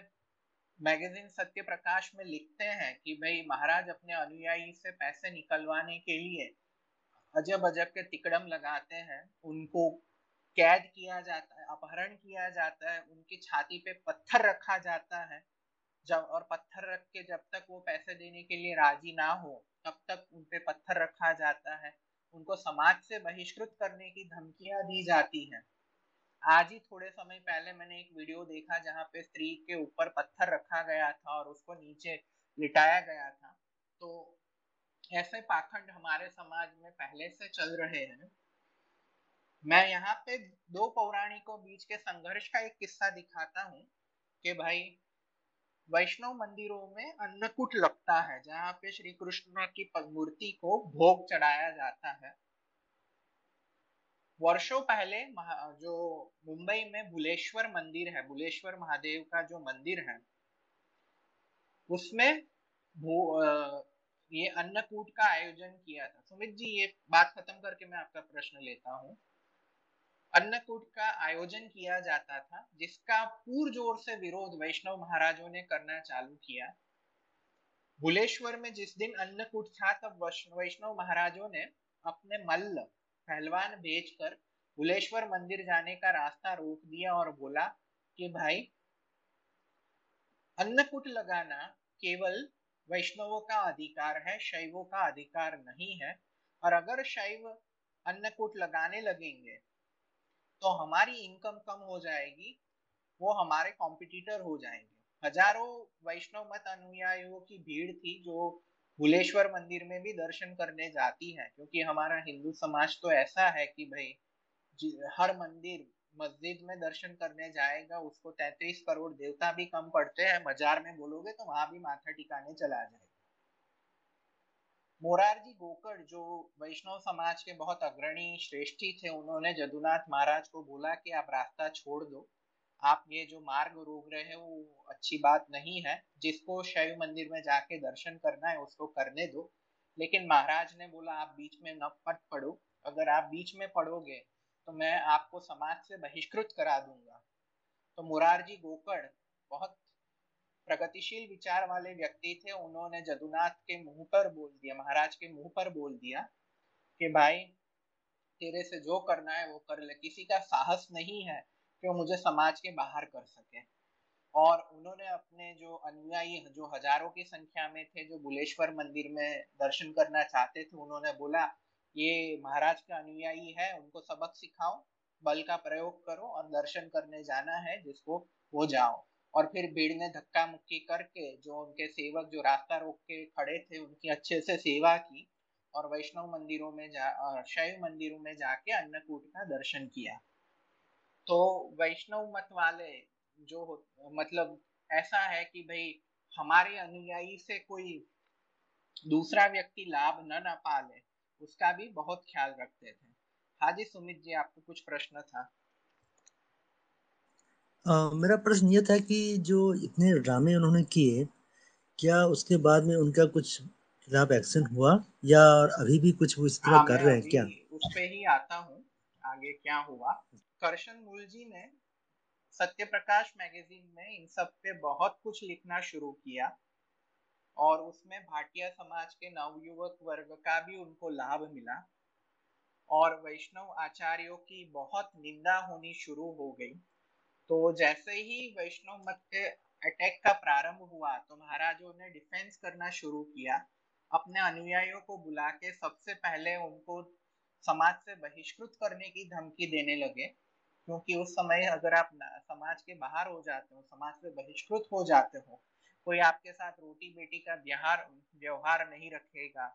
मैगजीन सत्य प्रकाश में लिखते हैं कि भाई महाराज अपने अनुयायी से पैसे निकलवाने के लिए अजब अजब के तिकड़म लगाते हैं, उनको कैद किया जाता है, अपहरण किया जाता है, उनकी छाती पे पत्थर रखा जाता है, जब और पत्थर रख के जब तक वो पैसे देने के लिए राज़ी ना हो, तब तक उन पे पत्थर रखा जाता है, उनको समाज से बहिष्कृत करने की धमकियाँ दी जाती हैं। आज ही थोड़े समय पहले मैंने एक वीडियो देखा जहाँ पे स्त्री के ऊपर पत्थर रखा गया था और उसको नीचे लिटाया गया था। तो ऐसे पाखंड हमारे समाज में पहले से चल रहे हैं। मैं यहाँ पे दो पौराणिकों बीच के संघर्ष का एक किस्सा दिखाता हूँ कि भाई वैष्णव मंदिरों में अन्नकूट लगता है, जहाँ पे श्री कृष्ण की मूर्ति को भोग चढ़ाया जाता है। वर्षों पहले जो मुंबई में भुलेश्वर मंदिर है भुलेश्वर महादेव का जो मंदिर है, उसमें ये अन्नकूट का आयोजन किया था। सुमित जी, ये बात खत्म करके मैं आपका प्रश्न लेता हूँ। अन्नकूट का आयोजन किया जाता था, जिसका पूर ज़ोर से विरोध वैष्णव महाराजों ने करना चालू किया। भुलेश्वर में जिस दिन अन्नकूट था, तब वैष्णव महाराजों ने अपने मल्ल पहलवान भेजकर बुलेश्वर मंदिर जाने का रास्ता रोक दिया और बोला कि भाई, अन्नकूट लगाना केवल वैष्णवों का अधिकार है, शैवों का अधिकार नहीं है। और अगर शैव अन्नकूट लगाने लगेंगे तो हमारी इनकम कम हो जाएगी, वो हमारे कॉम्पिटिटर हो जाएँगे। हज़ारों वैष्णव मत अनुयायियों की भीड़ थी जो भुलेश्वर मंदिर में भी दर्शन करने जाती है, क्योंकि हमारा हिंदू समाज तो ऐसा है कि भाई हर मंदिर मस्जिद में दर्शन करने जाएगा, उसको तैतीस करोड़ देवता भी कम पड़ते हैं, मजार में बोलोगे तो वहाँ भी माथा टिकाने चला जाएगा। मोरारजी गोकड़ जो वैष्णव समाज के बहुत अग्रणी, श्रेष्ठी थे, उन्होंने जदुनाथ महाराज को बोला कि आप रास्ता छोड़ दो आप ये जो मार्ग रोक रहे हैं, वो अच्छी बात नहीं है। जिसको शैव मंदिर में जाके दर्शन करना है, उसको करने दो। लेकिन महाराज ने बोला, आप बीच में न पट पड़ो। अगर आप बीच में पड़ोगे तो मैं आपको समाज से बहिष्कृत करा दूँगा। तो मुरारजी गोकड़ बहुत प्रगतिशील विचार वाले व्यक्ति थे। उन्होंने जदुनाथ के मुँह पर बोल दिया, महाराज के मुँह पर बोल दिया कि, भाई, तेरे से जो करना है, वो कर ले। किसी का साहस नहीं है कि वो मुझे समाज के बाहर कर सके? और उन्होंने अपने जो अनुयायी जो हज़ारों की संख्या में थे, जो बुलेश्वर मंदिर में दर्शन करना चाहते थे, उन्होंने बोला, ये महाराज के अनुयायी है, उनको सबक सिखाओ, बल का प्रयोग करो और दर्शन करने जाना है, जिसको वो जाओ। और फिर भीड़ ने धक्का मुक्की करके जो उनके सेवक, जो रास्ता रोक के खड़े थे, उनकी अच्छे से सेवा की और वैष्णव मंदिरों में जा शैव मंदिरों में जाके अन्नकूट का दर्शन किया। तो वैष्णव मत वाले जो मतलब ऐसा है कि भाई हमारे अनुयायी से कोई दूसरा व्यक्ति लाभ न ना पाले उसका भी बहुत ख्याल रखते थे। हाँ जी सुमित जी आपको कुछ प्रश्न था? आ, मेरा प्रश्न ये था कि जो इतने ड्रामे उन्होंने किए क्या उसके बाद में उनका कुछ खिलाफ एक्शन हुआ या अभी भी कुछ वो इस तरह हाँ, कर रहे हैं क्या? उस पे ही आता हूँ आगे क्या हुआ। करशन मूल जी ने सत्य प्रकाश मैगजीन में इन सब पे बहुत कुछ लिखना शुरू किया और उसमें भाटिया समाज के नवयुवक वर्ग का भी उनको लाभ मिला और वैष्णव आचार्यों की बहुत निंदा होनी शुरू हो गई। तो जैसे ही वैष्णव मत के अटैक का प्रारंभ हुआ तो महाराजों ने डिफेंस करना शुरू किया। अपने अनुयायियों को बुला के सबसे पहले उनको समाज से बहिष्कृत करने की धमकी देने लगे। क्योंकि उस समय अगर आप समाज के बाहर हो जाते हो, समाज से बहिष्कृत हो जाते हो, कोई आपके साथ रोटी बेटी का व्यवहार व्यवहार नहीं रखेगा,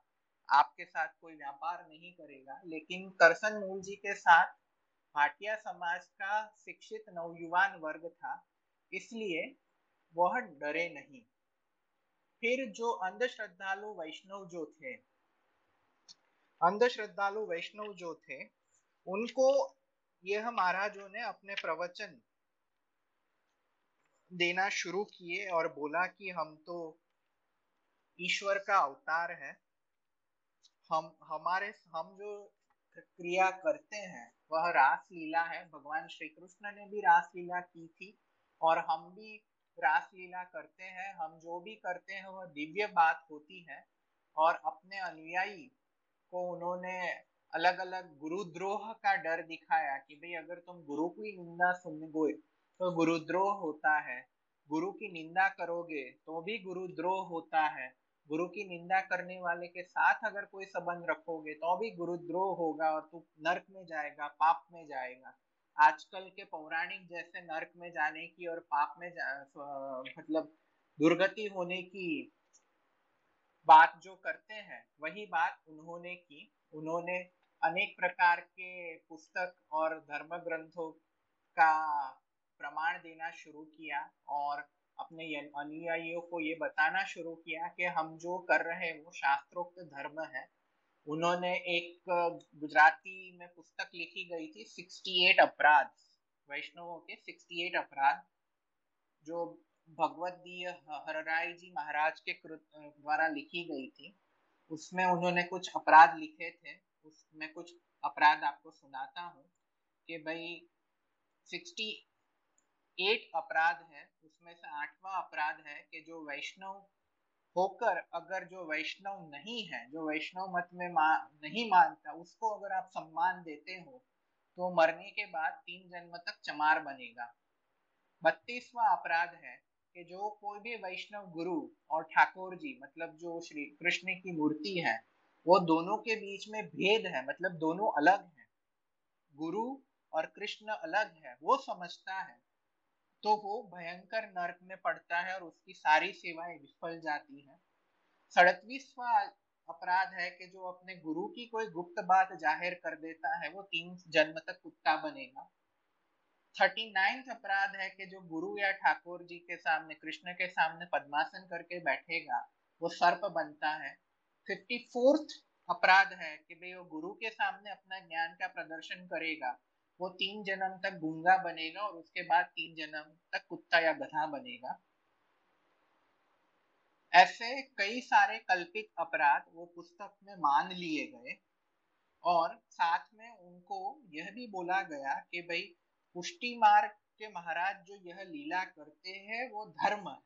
आपके साथ कोई व्यापार नहीं करेगा, लेकिन करसन मूल जी के साथ भाटिया समाज का शिक्षित नवयुवान वर्ग था, इसलिए वह डरे नहीं। फिर जो अंधश्रद्धालु वैष्णव जो थे, अंधश्रद्धालु वैष्णव जो थे, उनको यह महाराजों ने अपने प्रवचन देना शुरू किए और बोला कि हम तो ईश्वर का अवतार है। हम, हमारे, हम जो क्रिया करते हैं, वह रास लीला है। भगवान श्री कृष्ण ने भी रास लीला की थी और हम भी रास लीला करते हैं। हम जो भी करते हैं, वह दिव्य बात होती है और अपने अनुयायी को उन्होंने अलग अलग गुरुद्रोह का डर दिखाया कि भाई, अगर तुम गुरु की निंदा सुन गए तो गुरुद्रोह होता है। गुरु की निंदा करोगे तो भी गुरुद्रोह होता है। गुरु की निंदा करने वाले के साथ अगर कोई संबंध रखोगे तो भी गुरुद्रोह होगा और तू नर्क में जाएगा, पाप में जाएगा। आजकल के पौराणिक जैसे नर्क में जाने की और पाप में मतलब दुर्गति होने की बात जो करते हैं, वही बात उन्होंने की। उन्होंने अनेक प्रकार के पुस्तक और धर्म ग्रंथों का प्रमाण देना शुरू किया और अपने अनुयायियों को ये बताना शुरू किया कि हम जो कर रहे हैं, वो शास्त्रोक्त धर्म है। उन्होंने एक गुजराती में पुस्तक लिखी गई थी 68 अपराध, वैष्णवों के 68 अपराध, जो भगवत हरराय जी महाराज के कृत द्वारा लिखी गई थी। उसमें उन्होंने कुछ अपराध लिखे थे। उसमें कुछ अपराध आपको सुनाता हूँ कि भाई सिक्सटी एट अपराध है उसमें से आठवां अपराध है कि जो वैष्णव होकर अगर जो वैष्णव नहीं है जो वैष्णव मत में मा, नहीं मानता उसको अगर आप सम्मान देते हो तो मरने के बाद तीन जन्म तक चमार बनेगा। बत्तीसवा अपराध है कि जो कोई भी वैष्णव गुरु और ठाकुर जी मतलब जो श्री कृष्ण की मूर्ति है वो दोनों के बीच में भेद है मतलब दोनों अलग हैं। गुरु और कृष्ण अलग है, वो समझता है। तो वो भयंकर नरक में पड़ता है और उसकी सारी सेवाएँ विफल जाती है। सड़तीसवा अपराध है कि जो अपने गुरु की कोई गुप्त बात ज़ाहिर कर देता है, वो तीन जन्म तक कुत्ता बनेगा। थर्टी नाइन्थ अपराध है कि जो गुरु या ठाकुर जी के सामने, कृष्ण के सामने पद्मासन करके बैठेगा, वो सर्प बनता है। फिफ्टी फोर्थ अपराध है कि भाई वो गुरु के सामने अपना ज्ञान का प्रदर्शन करेगा, वो तीन जन्म तक गूँगा बनेगा और उसके बाद तीन जन्म तक कुत्ता या गधा बनेगा। ऐसे कई सारे कल्पित अपराध वो पुस्तक में मान लिए गए और साथ में उनको यह भी बोला गया कि भाई पुष्टि मार्ग के महाराज जो यह लीला करते हैं वो धर्म है।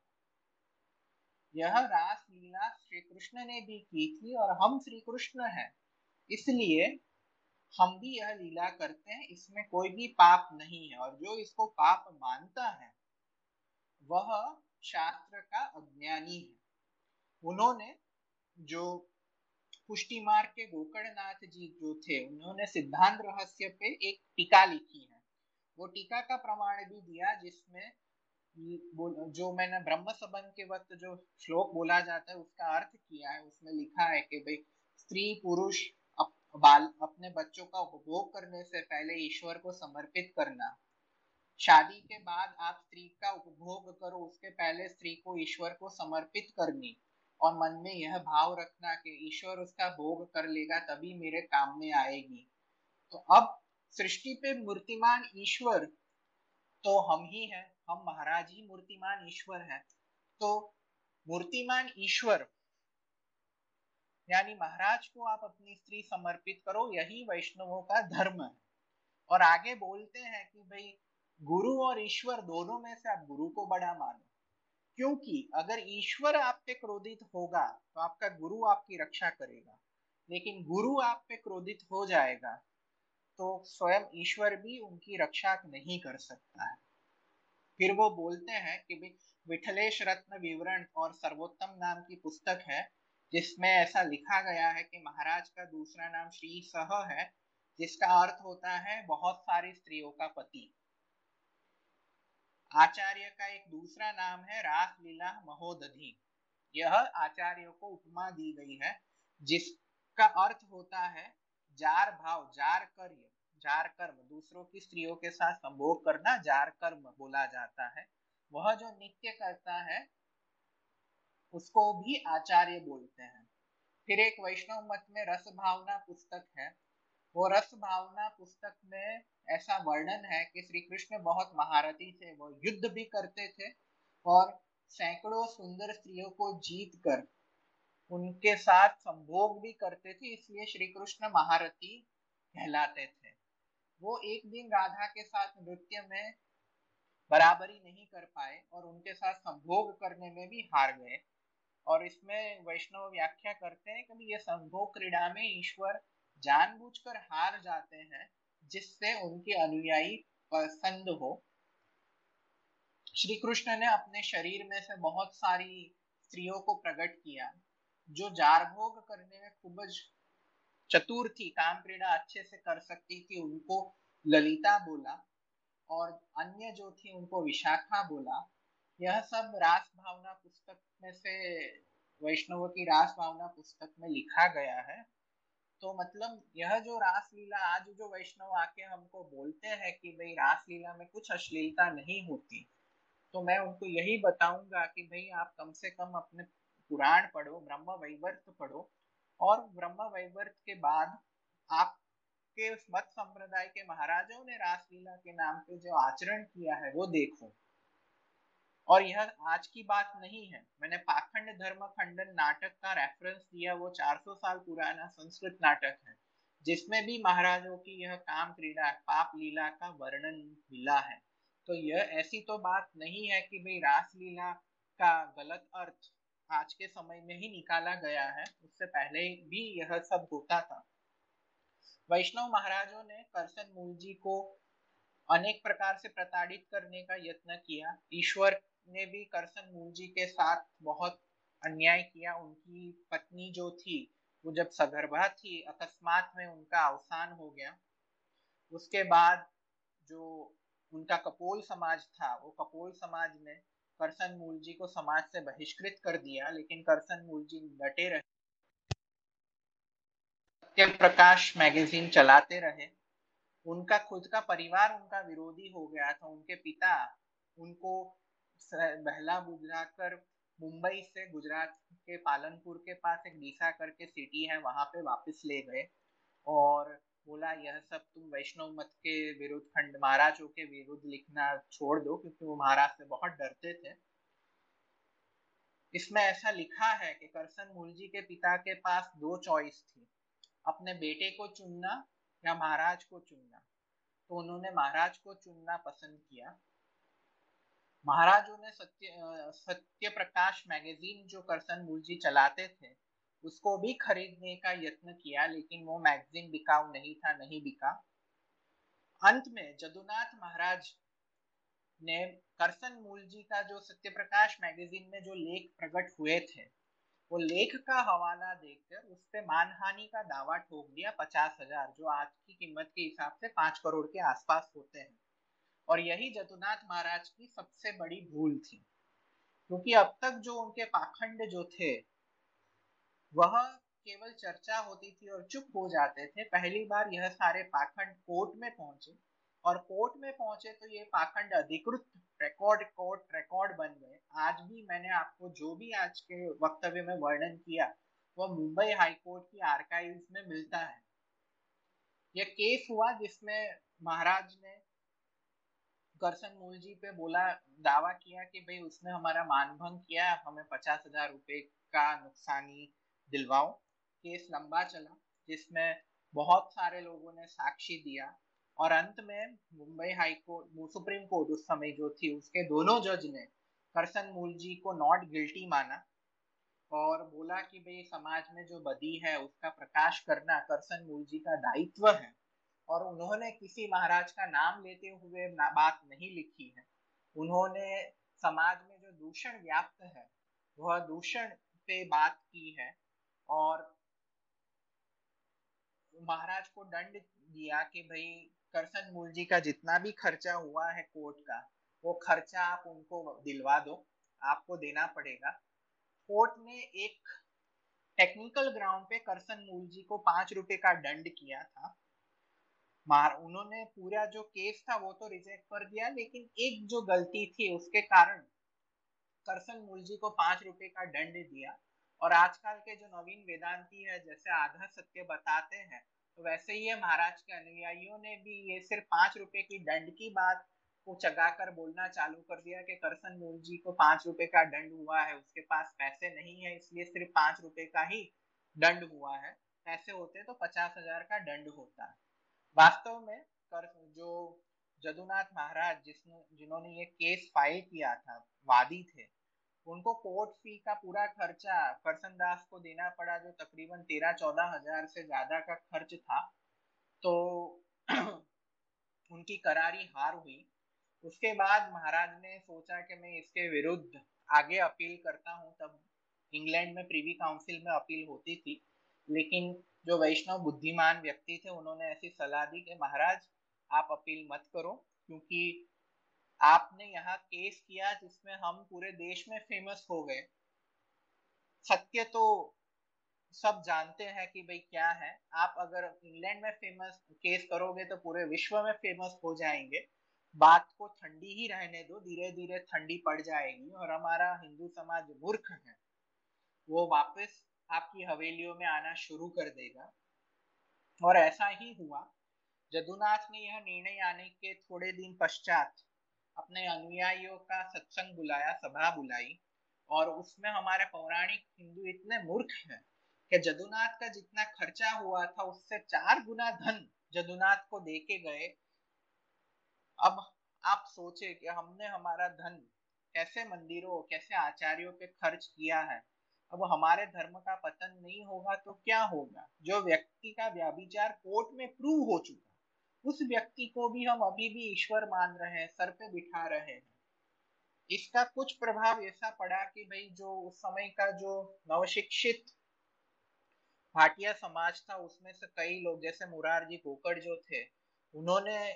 यह रास लीला श्री कृष्ण ने भी की थी और हम श्री कृष्ण हैं। इसलिए हम भी यह लीला करते हैं। इसमें कोई भी पाप नहीं है और जो इसको पाप मानता है, वह शास्त्र का अज्ञानी है। उन्होंने जो पुष्टि मार्ग के गोकर्णनाथ जी जो थे, उन्होंने सिद्धांत रहस्य पे एक टीका लिखी है। वो टीका का प्रमाण भी दिया जिसमें जो मैंने ब्रह्म संबंध के वक्त जो श्लोक बोला जाता है, उसका अर्थ किया है, उसमें लिखा है कि भाई, स्त्री पुरुष बाल, अपने बच्चों का उपभोग करने से पहले ईश्वर को समर्पित करना। शादी के बाद आप स्त्री का उपभोग करो, उसके पहले स्त्री को ईश्वर को समर्पित करनी। और मन में यह भाव रखना कि ईश्वर उसका भोग कर लेगा, तभी मेरे काम में आएगी। तो अब सृष्टि पे मूर्तिमान ईश्वर तो हम ही हैं। हम महाराज ही मूर्तिमान ईश्वर हैं। तो मूर्तिमान ईश्वर, यानी महाराज को आप अपनी स्त्री समर्पित करो, यही वैष्णवों का धर्म है। और आगे बोलते हैं कि भाई, गुरु और ईश्वर दोनों में से आप गुरु को बड़ा मानो। क्योंकि अगर ईश्वर आप पे क्रोधित होगा तो आपका गुरु आपकी रक्षा करेगा। लेकिन गुरु आप पे क्रोधित हो जाएगा तो स्वयं ईश्वर भी उनकी रक्षा नहीं कर सकता है। फिर वो बोलते हैं कि विठलेश रत्न विवरण और सर्वोत्तम नाम की पुस्तक है, जिसमें ऐसा लिखा गया है कि महाराज का दूसरा नाम श्री सह है, जिसका अर्थ होता है बहुत सारी स्त्रियों का पति। आचार्य का एक दूसरा नाम है रास लीला महोदधि। यह आचार्यों को उपमा दी गई है, जिसका अर्थ होता है, जार भाव, जार कर्य। जार कर्म दूसरों की स्त्रियों के साथ संभोग करना जार कर्म बोला जाता है। वह जो नित्य करता है, उसको भी आचार्य बोलते हैं। फिर एक वैष्णव मत में रस भावना पुस्तक है। वो रस भावना पुस्तक में ऐसा वर्णन है कि श्री कृष्ण बहुत महारथी थे। वो युद्ध भी करते थे और सैकड़ों सुंदर स्त्रियों को जीत कर उनके साथ संभोग भी करते थे, इसलिए श्री कृष्ण महारथी कहलाते थे। वो एक दिन राधा के साथ नृत्य में बराबरी नहीं कर पाए और उनके साथ संभोग करने में भी हार गए। और इसमें वैष्णव व्याख्या करते हैं कि ये संभोग क्रीड़ा में ईश्वर जानबूझकर हार जाते हैं, जिससे उनके अनुयायी पसंद हो। श्री कृष्ण ने अपने शरीर में से बहुत सारी स्त्रियों को प्रकट किया, जो जारभोग करने में खूब चतुर थी काम क्रीड़ा अच्छे से कर सकती थी, उनको ललिता बोला और अन्य जो थी उनको विशाखा बोला। यह सब रास भावना पुस्तक में से वैष्णव की रास भावना पुस्तक में लिखा गया है। तो मतलब यह जो रास लीला, आज जो वैष्णव आके हमको बोलते हैं कि भाई रास लीला में कुछ अश्लीलता नहीं होती तो मैं उनको यही बताऊँगा कि भाई आप कम से कम अपने पुराण पढ़ो, ब्रह्म वैवर्त पढ़ो और ब्रह्म वैवर्त के बाद आपके उस मत संप्रदाय के महाराजों ने रासलीला के नाम पे जो आचरण किया है, वो देखो। और यह आज की बात नहीं है। मैंने पाखंड धर्म खंडन नाटक का रेफरेंस दिया, वो 400 साल पुराना संस्कृत नाटक है, जिसमें भी महाराजों की यह काम क्रीड़ा, पाप लीला का वर्णन मिला है। तो यह ऐसी तो बात नहीं है कि भाई रासलीला का गलत अर्थ आज के समय में ही निकाला गया है। उससे पहले भी यह सब होता था। वैष्णव महाराजों ने करसन मूल जी को अनेक प्रकार से प्रताड़ित करने का यत्न किया। ईश्वर ने भी करसन मूल जी के साथ बहुत अन्याय किया। उनकी पत्नी जो थी, वो जब सगर्भा थी, अकस्मात में उनका अवसान हो गया। उसके बाद जो उनका कपोल समाज था, वो कपोल समाज ने करसन मूल जी को समाज से बहिष्कृत कर दिया, लेकिन करसन मूल जी डटे रहे। सत्य प्रकाश मैगजीन चलाते रहे। उनका खुद का परिवार उनका विरोधी हो गया था। उनके पिता उनको बहला बुझाकर मुंबई से गुजरात के पालनपुर के पास एक डीसा करके सिटी है, वहाँ पे वापस ले गए। और बोला, यह सब तुम वैष्णव मत के विरुद्ध खंड, महाराजों के विरुद्ध लिखना छोड़ दो, क्योंकि वो महाराज से बहुत डरते थे। इसमें ऐसा लिखा है कि करसन मूल जी के पिता के पास दो चॉइस थी, अपने बेटे को चुनना या महाराज को चुनना। तो उन्होंने महाराज को चुनना पसंद किया। महाराजों ने सत्य सत्य प्रकाश मैगजीन जो करसन मूल जी चलाते थे उसको भी खरीदने का यत्न किया, लेकिन वो मैगजीन बिकाऊ नहीं था, नहीं बिका। अंत में जदुनाथ महाराज ने करसन मूल जी का जो सत्य प्रकाश मैगजीन में जो लेख प्रकट हुए थे, वो लेख का हवाला देकर उस पर मानहानि का दावा ठोक दिया पचास हज़ार, जो आज की कीमत के हिसाब से पाँच करोड़ के आसपास होते हैं। और यही जदुनाथ महाराज की सबसे बड़ी भूल थी, क्योंकि अब तक जो उनके पाखंड जो थे वह केवल चर्चा होती थी और चुप हो जाते थे। पहली बार यह सारे पाखंड कोर्ट में पहुँचे और कोर्ट में पहुँचे तो ये पाखंड अधिकृत रिकॉर्ड कोर्ट रिकॉर्ड बन गए। आज भी मैंने आपको जो भी आज के वक्तव्य में वर्णन किया, वह मुंबई हाईकोर्ट की आर्काइव्स में मिलता है। यह केस हुआ जिसमें महाराज ने करसन मूल जी पे बोला, दावा किया कि भाई उसने हमारा मानभंग किया, हमें पचास हज़ार रुपए का नुकसानी दिलवाओ, केस लंबा चला, जिसमें बहुत सारे लोगों ने साक्षी दिया और अंत में Mumbai high court supreme court उस समय जो थी, उसके दोनों जज ने करसन मूल जी को नॉट गिल्टी माना और बोला कि भाई, समाज में जो बदी है, उसका प्रकाश करना करसन मूल जी का दायित्व है और उन्होंने किसी महाराज का नाम लेते हुए बात नहीं लिखी है। उन्होंने समाज में जो दूषण व्याप्त है, वह दूषण पे बात की है और महाराज को दंड दिया कि भाई, करसन मूल जी का जितना भी खर्चा हुआ है कोर्ट का, वो खर्चा आप उनको दिलवा दो, आपको देना पड़ेगा। कोर्ट ने एक टेक्निकल ग्राउंड पे करसन मूल जी को पाँच रुपए का दंड किया था। मार, उन्होंने पूरा जो केस था वो तो रिजेक्ट कर दिया, लेकिन एक जो गलती थी उसके कारण करसन मूल जी को पाँच रुपए का दंड दिया। और आजकल के जो नवीन वेदांती है, जैसे आधा सत्य बताते हैं तो वैसे ही महाराज के अनुयायियों ने भी ये सिर्फ़ पाँच रुपए की दंड की बात को चगा कर बोलना चालू कर दिया कि करसन मूल जी को पाँच रुपए का दंड हुआ है, उसके पास पैसे नहीं है, इसलिए सिर्फ़ पाँच रुपए का ही दंड हुआ है। पैसे होते तो पचास हज़ार का दंड होता। है वास्तव में कर, जो जदुनाथ महाराज जिसने, जिन्होंने ये केस फ़ाइल किया था, वादी थे उनको कोर्ट फ़ी का पूरा खर्चा करसन दास को देना पड़ा जो तकरीबन तेरह चौदह हज़ार से ज़्यादा का खर्च था। तो उनकी करारी हार हुई। उसके बाद महाराज ने सोचा कि मैं इसके विरुद्ध आगे अपील करता हूँ। तब इंग्लैंड में प्रीवी काउंसिल में अपील होती थी। लेकिन जो वैष्णव बुद्धिमान व्यक्ति थे, उन्होंने ऐसी सलाह दी कि महाराज, आप अपील मत करो, क्योंकि आपने यहाँ केस किया जिसमें हम पूरे देश में फ़ेमस हो गए। सत्य तो सब जानते हैं कि भाई क्या है। आप अगर इंग्लैंड में फ़ेमस केस करोगे तो पूरे विश्व में फ़ेमस हो जाएँगे। बात को ठंडी ही रहने दो धीरे धीरे ठंडी पड़ जाएगी और हमारा हिंदू समाज मूर्ख है। वो वापस आपकी हवेलियों में आना शुरू कर देगा। और ऐसा ही हुआ। जदुनाथ ने यह निर्णय आने के थोड़े दिन पश्चात अपने अनुयायियों का सत्संग बुलाया, सभा बुलाई और उसमें हमारे पौराणिक हिंदू इतने मूर्ख हैं कि जदुनाथ का जितना खर्चा हुआ था, उससे चार गुना धन जदुनाथ को दे के गए। अब आप सोचे कि हमने हमारा धन कैसे मंदिरों, कैसे आचार्यों पे खर्च किया है? अब हमारे धर्म का पतन नहीं होगा तो क्या होगा? जो व्यक्ति का व्याभिचार कोर्ट में प्रूव हो चुका उस व्यक्ति को भी हम अभी भी ईश्वर मान रहे हैं, सर पे बिठा रहे हैं। इसका कुछ प्रभाव ऐसा पड़ा कि भाई जो उस समय का जो नवशिक्षित भाटिया समाज था, उसमें से कई लोग, जैसे मुरारजी कोकड़ जो थे, उन्होंने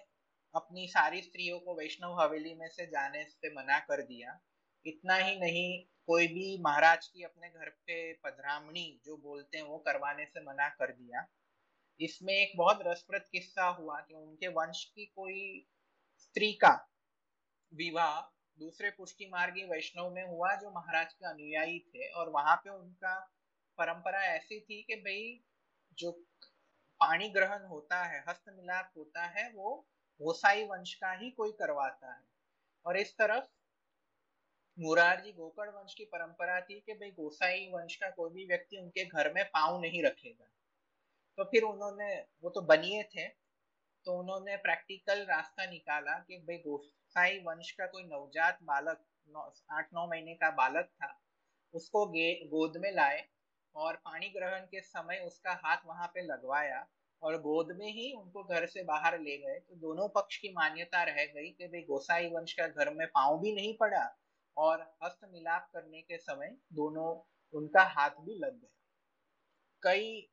अपनी सारी स्त्रियों को वैष्णव हवेली में से जाने से मना कर दिया। इतना ही नहीं, कोई भी महाराज की अपने घर पे पधरामणी जो बोलते हैं, वो करवाने से मना कर दिया। इसमें एक बहुत रसप्रद किस्सा हुआ कि उनके वंश की कोई स्त्री का विवाह दूसरे पुष्टि मार्गी वैष्णव में हुआ जो महाराज के अनुयायी थे, और वहाँ पे उनका परंपरा ऐसी थी कि भाई जो पानी ग्रहण होता है, हस्त मिलाप होता है, वो गोसाई वंश का ही कोई करवाता है। और इस तरफ़ मुरारजी गोकर्ण वंश की परंपरा थी कि भाई गोसाई वंश का कोई भी व्यक्ति उनके घर में पाँव नहीं रखेगा। तो फिर उन्होंने, वो तो बनिए थे तो उन्होंने प्रैक्टिकल रास्ता निकाला कि भाई गोसाई वंश का कोई नवजात बालक आठ, नौ महीने का बालक था, उसको गोद में लाए और पानी ग्रहण के समय उसका हाथ वहाँ पे लगवाया और गोद में ही उनको घर से बाहर ले गए। तो दोनों पक्ष की मान्यता रह गई कि भाई गोसाई वंश का घर में पाँव भी नहीं पड़ा और हस्त मिलाप करने के समय दोनों, उनका हाथ भी लग गया। कई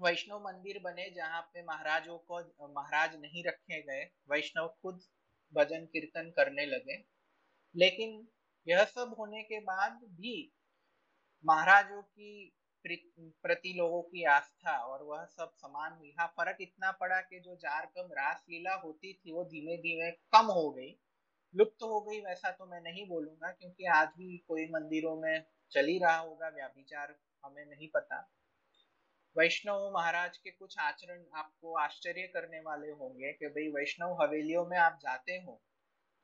वैष्णव मंदिर बने जहाँ पे महाराजों को, महाराज नहीं रखे गए, वैष्णव खुद भजन कीर्तन करने लगे। लेकिन यह सब होने के बाद भी महाराजों की प्रति लोगों की आस्था और वह सब समान यहाँ फ़र्क इतना पड़ा कि जो जार कम रास लीला होती थी वो धीमे धीमे कम हो गई। लुप्त तो हो गई वैसा तो मैं नहीं बोलूँगा क्योंकि आज भी कोई मंदिरों में चल ही रहा होगा, व्याभिचार हमें नहीं पता। वैष्णव महाराज के कुछ आचरण आपको आश्चर्य करने वाले होंगे कि भाई वैष्णव हवेलियों में आप जाते हो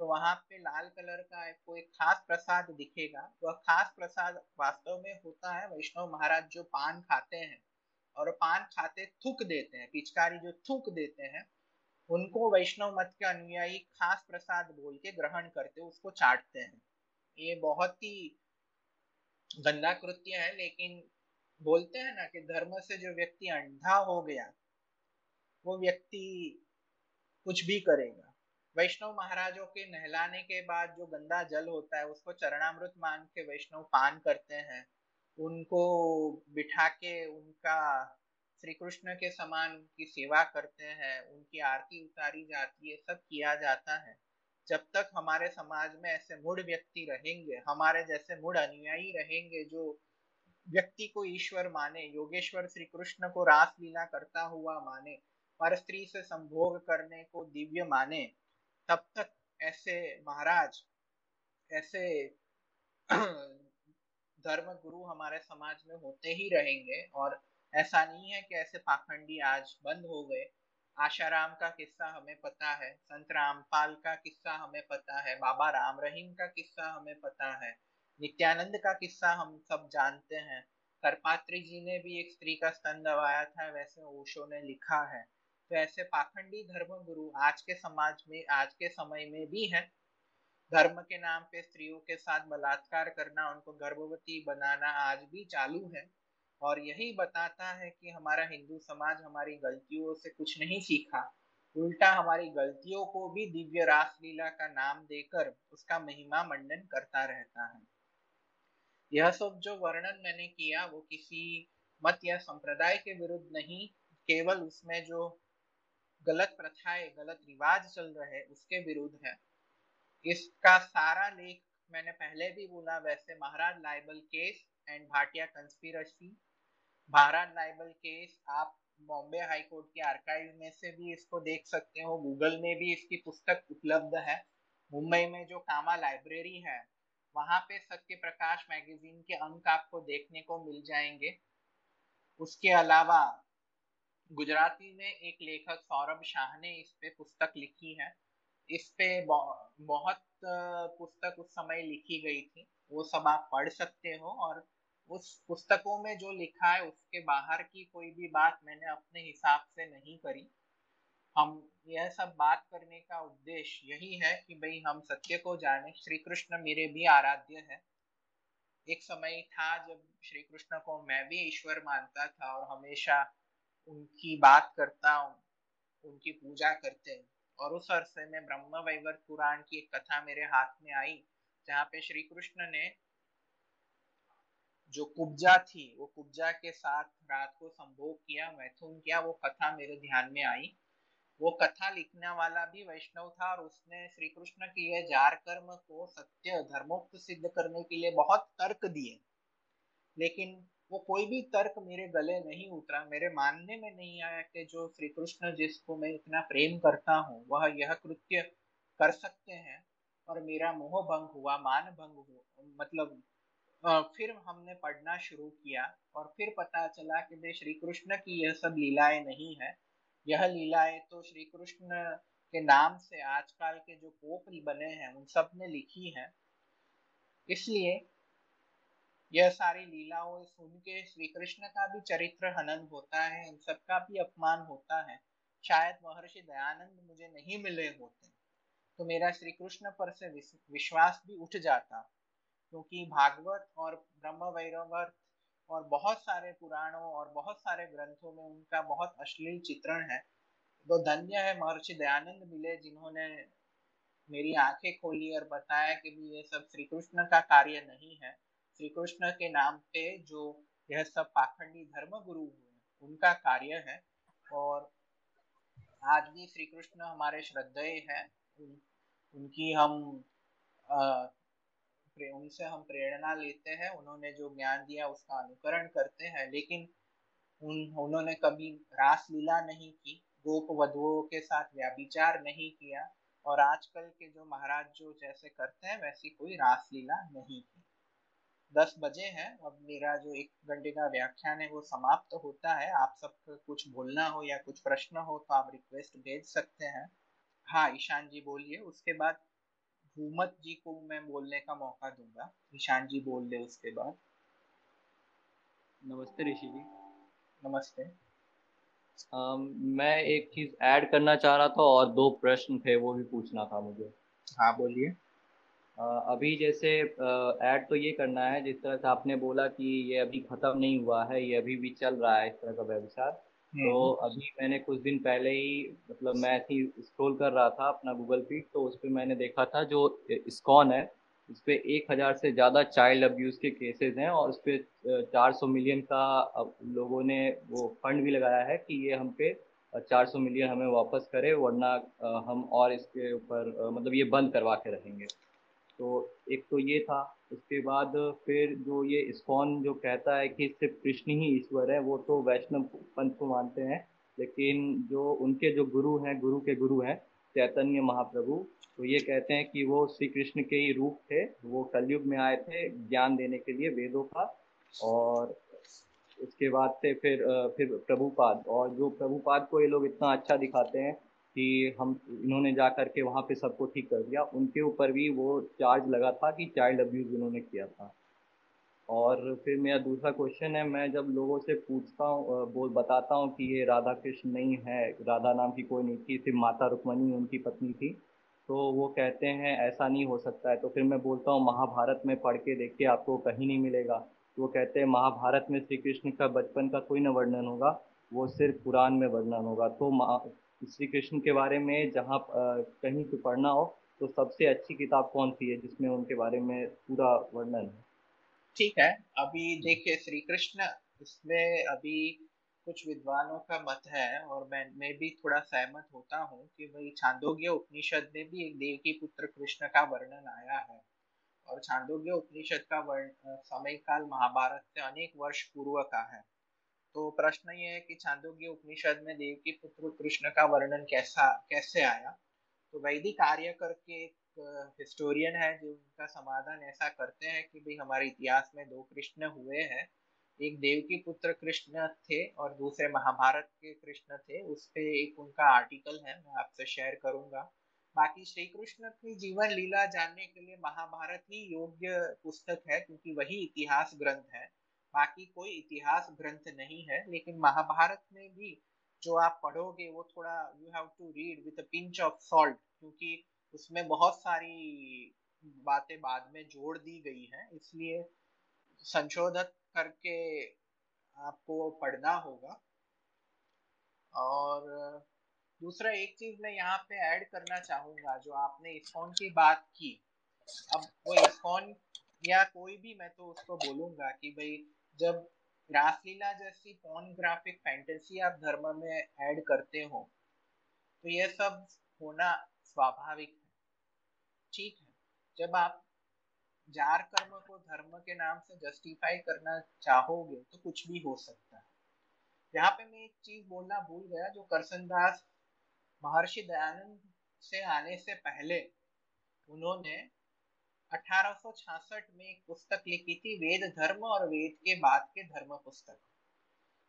तो वहाँ पे लाल कलर का कोई खास प्रसाद दिखेगा। वह खास प्रसाद वास्तव में होता है वैष्णव महाराज जो पान खाते हैं और पान खाते थूक देते हैं, पिचकारी जो थूक देते हैं, उनको वैष्णव मत के अनुयायी खास प्रसाद बोल के ग्रहण करते, उसको चाटते हैं। ये बहुत ही गंदा कृत्य है, लेकिन बोलते हैं ना कि धर्म से जो व्यक्ति अंधा हो गया, वो व्यक्ति कुछ भी करेगा। वैष्णव महाराजों के नहलाने के बाद जो गंदा जल होता है, उसको चरणामृत मान के वैष्णव पान करते हैं। उनको बिठा के उनका श्री कृष्ण के समान उनकी सेवा करते हैं, उनकी आरती उतारी जाती है, सब किया जाता है। जब तक हमारे समाज में ऐसे मूड व्यक्ति रहेंगे, हमारे जैसे मूड अनुयायी रहेंगे जो व्यक्ति को ईश्वर माने, योगेश्वर श्री कृष्ण को रास लीला करता हुआ माने, पर स्त्री से संभोग करने को दिव्य माने। तब तक ऐसे महाराज, ऐसे धर्म गुरु हमारे समाज में होते ही रहेंगे, और ऐसा नहीं है कि ऐसे पाखंडी आज बंद हो गए। आशाराम का किस्सा हमें पता है, संत रामपाल का किस्सा हमें पता है, बाबा राम रहीम का किस्सा हमें पता है। नित्यानंद का किस्सा हम सब जानते हैं। करपात्री जी ने भी एक स्त्री का स्तन दबाया था, वैसे ओशो ने लिखा है। तो ऐसे पाखंडी धर्म गुरु आज के समाज में, आज के समय में भी है। धर्म के नाम पे स्त्रियों के साथ बलात्कार करना, उनको गर्भवती बनाना आज भी चालू है। और यही बताता है कि हमारा हिंदू समाज हमारी गलतियों से कुछ नहीं सीखा। उल्टा हमारी गलतियों को भी दिव्य रासलीला का नाम देकर उसका महिमा मंडन करता रहता है। यह सब जो वर्णन मैंने किया वो किसी मत या संप्रदाय के विरुद्ध नहीं, केवल उसमें जो गलत प्रथाएँ, गलत रिवाज चल रहे उसके विरुद्ध है। इसका सारा लेख मैंने पहले भी बोला, वैसे Maharaj libel case and Bhatia conspiracy Maharaj libel case आप बॉम्बे हाई कोर्ट के आर्काइव में से भी इसको देख सकते हो गूगल में भी इसकी पुस्तक उपलब्ध है। मुंबई में जो कामा लाइब्रेरी है वहाँ पे सत्य प्रकाश मैगजीन के अंक आपको देखने को मिल जाएँगे। उसके अलावा गुजराती में एक लेखक सौरभ शाह ने इस पे पुस्तक लिखी है। इस पे बहुत पुस्तक उस समय लिखी गई थी। वो सब आप पढ़ सकते हो और उस पुस्तकों में जो लिखा है उसके बाहर की कोई भी बात मैंने अपने हिसाब से नहीं करी। हम यह सब बात करने का उद्देश्य यही है कि भाई हम सत्य को जाने श्री कृष्ण मेरे भी आराध्य है। एक समय था जब श्री कृष्ण को मैं भी ईश्वर मानता था और हमेशा उनकी बात करता हूँ, उनकी पूजा करते और उस अरसे में ब्रह्म वैवर्त पुराण की एक कथा मेरे हाथ में आई, जहाँ पे श्री कृष्ण ने जो कुब्जा थी, वो कुब्जा के साथ रात को संभोग किया, मैथुन किया, वो कथा मेरे ध्यान में आई। वो कथा लिखने वाला भी वैष्णव था और उसने श्री कृष्ण की यह जार कर्म को सत्य धर्मोक्त सिद्ध करने के लिए बहुत तर्क दिए। लेकिन वो कोई भी तर्क मेरे गले नहीं उतरा, मेरे मानने में नहीं आया कि जो श्री कृष्ण जिसको मैं इतना प्रेम करता हूँ, वह यह कृत्य कर सकते हैं और मेरा मोह भंग हुआ, मान भंग हुआ मतलब फिर हमने पढ़ना शुरू किया और फिर पता चला कि भाई श्री कृष्ण की यह सब लीलाएँ नहीं है। यह लीलाएँ तो श्री कृष्ण के नाम से आजकल के जो पोप बने हैं, उन सबने लिखी है। इसलिए यह सारी लीलाओं सुन के श्री कृष्ण का भी चरित्र हनन होता है इन सबका भी अपमान होता है। शायद महर्षि दयानंद मुझे नहीं मिले होते तो मेरा श्री कृष्ण पर से विश्वास भी उठ जाता, क्योंकि भागवत और ब्रह्म वैरवर्त और बहुत सारे पुराणों और बहुत सारे ग्रंथों में उनका बहुत अश्लील चित्रण है। तो धन्य है महर्षि दयानंद मिले जिन्होंने मेरी आँखें खोली और बताया कि भी ये सब श्री कृष्ण का कार्य नहीं है। श्री कृष्ण के नाम पे जो यह सब पाखंडी धर्म गुरु हुए उनका कार्य है। और आज भी श्री कृष्ण हमारे श्रद्धेय है। उन, उनकी हम उनसे हम प्रेरणा लेते हैं, उन्होंने जो ज्ञान दिया उसका अनुकरण करते हैं, लेकिन उन, उन्होंने कभी रास लीला नहीं की गोप वधुओं के साथ व्याभिचार नहीं किया, और आजकल के जो महाराज जो जैसे करते हैं, वैसी कोई रास लीला नहीं की। दस बजे हैं, अब मेरा जो एक घंटे का व्याख्यान है, वो समाप्त तो होता है। आप सबको कुछ बोलना हो या कुछ प्रश्न हो तो आप रिक्वेस्ट भेज सकते हैं। हाँ ईशान जी बोलिए, उसके बाद हुमत जी को मैं बोलने का मौका दूँगा। ईशान जी बोल ले उसके बाद। नमस्ते ऋषि जी। नमस्ते। आ, मैं एक चीज़ ऐड करना चाह रहा था और दो प्रश्न थे वो भी पूछना था मुझे। हाँ बोलिए। अभी जैसे ऐड तो ये करना है जिस तरह से आपने बोला कि ये अभी ख़त्म नहीं हुआ है ये अभी भी चल रहा है इस तरह का व्यवसाय। तो अभी मैंने कुछ दिन पहले ही मतलब मैं ऐसे स्क्रॉल कर रहा था अपना गूगल फ़ीड तो उस पर मैंने देखा था जो इस्कॉन है इस पर एक हज़ार से ज़्यादा चाइल्ड अब्यूज़ के केसेस हैं और उस पर चार सौ मिलियन का लोगों ने वो फंड भी लगाया है कि ये हम पे चार सौ मिलियन हमें वापस करे वरना हम और इसके ऊपर मतलब ये बंद करवा के रहेंगे। तो एक तो ये था उसके बाद फिर जो ये इस्कॉन जो कहता है कि सिर्फ़ कृष्ण ही ईश्वर है, वो तो वैष्णव पंथ को मानते हैं। लेकिन जो उनके जो गुरु हैं, गुरु के गुरु हैं, चैतन्य महाप्रभु तो ये कहते हैं कि वो श्री कृष्ण के ही रूप थे, वो कलयुग में आए थे ज्ञान देने के लिए वेदों का। और उसके बाद से फिर फिर प्रभुपाद, और जो प्रभुपाद को ये लोग इतना अच्छा दिखाते हैं कि हम, इन्होंने जा कर के वहाँ पे सबको ठीक कर दिया। उनके ऊपर भी वो चार्ज लगा था कि चाइल्ड अब्यूज़ इन्होंने किया था। और फिर मेरा दूसरा क्वेश्चन है, मैं जब लोगों से पूछता हूँ बोल बताता हूँ कि ये राधा कृष्ण नहीं है, राधा नाम की कोई नहीं थी सिर्फ़ माता रुक्मणी उनकी पत्नी थी तो वो कहते हैं, ऐसा नहीं हो सकता है। तो फिर मैं बोलता हूँ, महाभारत में पढ़ के देखिए आपको कहीं नहीं मिलेगा। तो वो कहते हैं, महाभारत में श्री कृष्ण का बचपन का कोई न वर्णन होगा, वो सिर्फ़ पुराण में वर्णन होगा। तो श्री कृष्ण के बारे में जहाँ कहीं पे पढ़ना हो तो सबसे अच्छी किताब कौन सी है जिसमें उनके बारे में पूरा वर्णन है? ठीक है, अभी देखिए श्री कृष्ण इसमें अभी कुछ विद्वानों का मत है और मैं मैं भी थोड़ा सहमत होता हूँ कि भाई छांदोग्य उपनिषद में भी एक देव की पुत्र कृष्ण का वर्णन आया है। और छांदोग्य उपनिषद का वर्ण समय काल महाभारत से अनेक वर्ष पूर्व का है। तो प्रश्न ये है कि छांदोग्य उपनिषद में देव की पुत्र कृष्ण का वर्णन कैसा, कैसे आया? तो वैदिक कार्य करके एक हिस्टोरियन है जो उनका समाधान ऐसा करते हैं कि भाई हमारे इतिहास में दो कृष्ण हुए हैं। एक देव की पुत्र कृष्ण थे और दूसरे महाभारत के कृष्ण थे। उस पर एक उनका आर्टिकल है, मैं आपसे शेयर करूँगा। बाकी श्री कृष्ण की जीवन लीला जानने के लिए महाभारत ही योग्य पुस्तक है, क्योंकि वही इतिहास ग्रंथ है। बाकी कोई इतिहास ग्रंथ नहीं है, लेकिन महाभारत में भी जो आप पढ़ोगे, वो थोड़ा you have to read with a pinch of salt क्योंकि उसमें बहुत सारी बातें बाद में जोड़ दी गई हैं, इसलिए संशोधित करके आपको पढ़ना होगा। और दूसरा एक चीज़ मैं यहाँ पे ऐड करना चाहूँगा, जो आपने इस्कॉन की बात की। अब वो इस्कॉन या कोई भी, मैं तो उसको बोलूँगा कि भाई जब रासलीला जैसी ग्राफिक फैंटेसी आप धर्म में ऐड करते हो तो ये सब होना स्वाभाविक है। ठीक है? जब आप जार कर्म को धर्म के नाम से जस्टिफाई करना चाहोगे तो कुछ भी हो सकता है। यहाँ पे मैं एक चीज़ बोलना भूल गया, जो करसन महर्षि दयानंद से आने से पहले उन्होंने 1866 में एक पुस्तक लिखी थी, वेद धर्म और वेद के बाद के धर्म पुस्तक।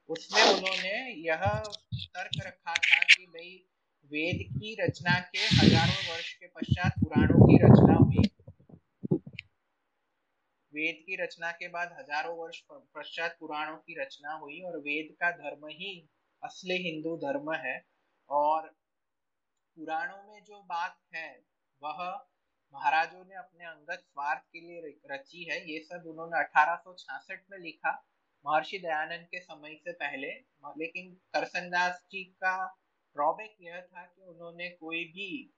उसमें उन्होंने यह तर्क रखा था कि भाई, वेद की रचना के हज़ारों वर्ष के पश्चात पुराणों की रचना हुई। वेद की रचना के बाद हज़ारों वर्ष पश्चात पुराणों की रचना हुई और वेद का धर्म ही असली हिंदू धर्म है। और पुराणों में जो बात है, वह महाराजों ने अपने अंगत स्वार्थ के लिए रची है। ये सब उन्होंने 1866 में लिखा। महर्षि दयानंद के समय से पहले। लेकिन करसनदास जी का ड्रॉबैक यह था कि उन्होंने कोई भी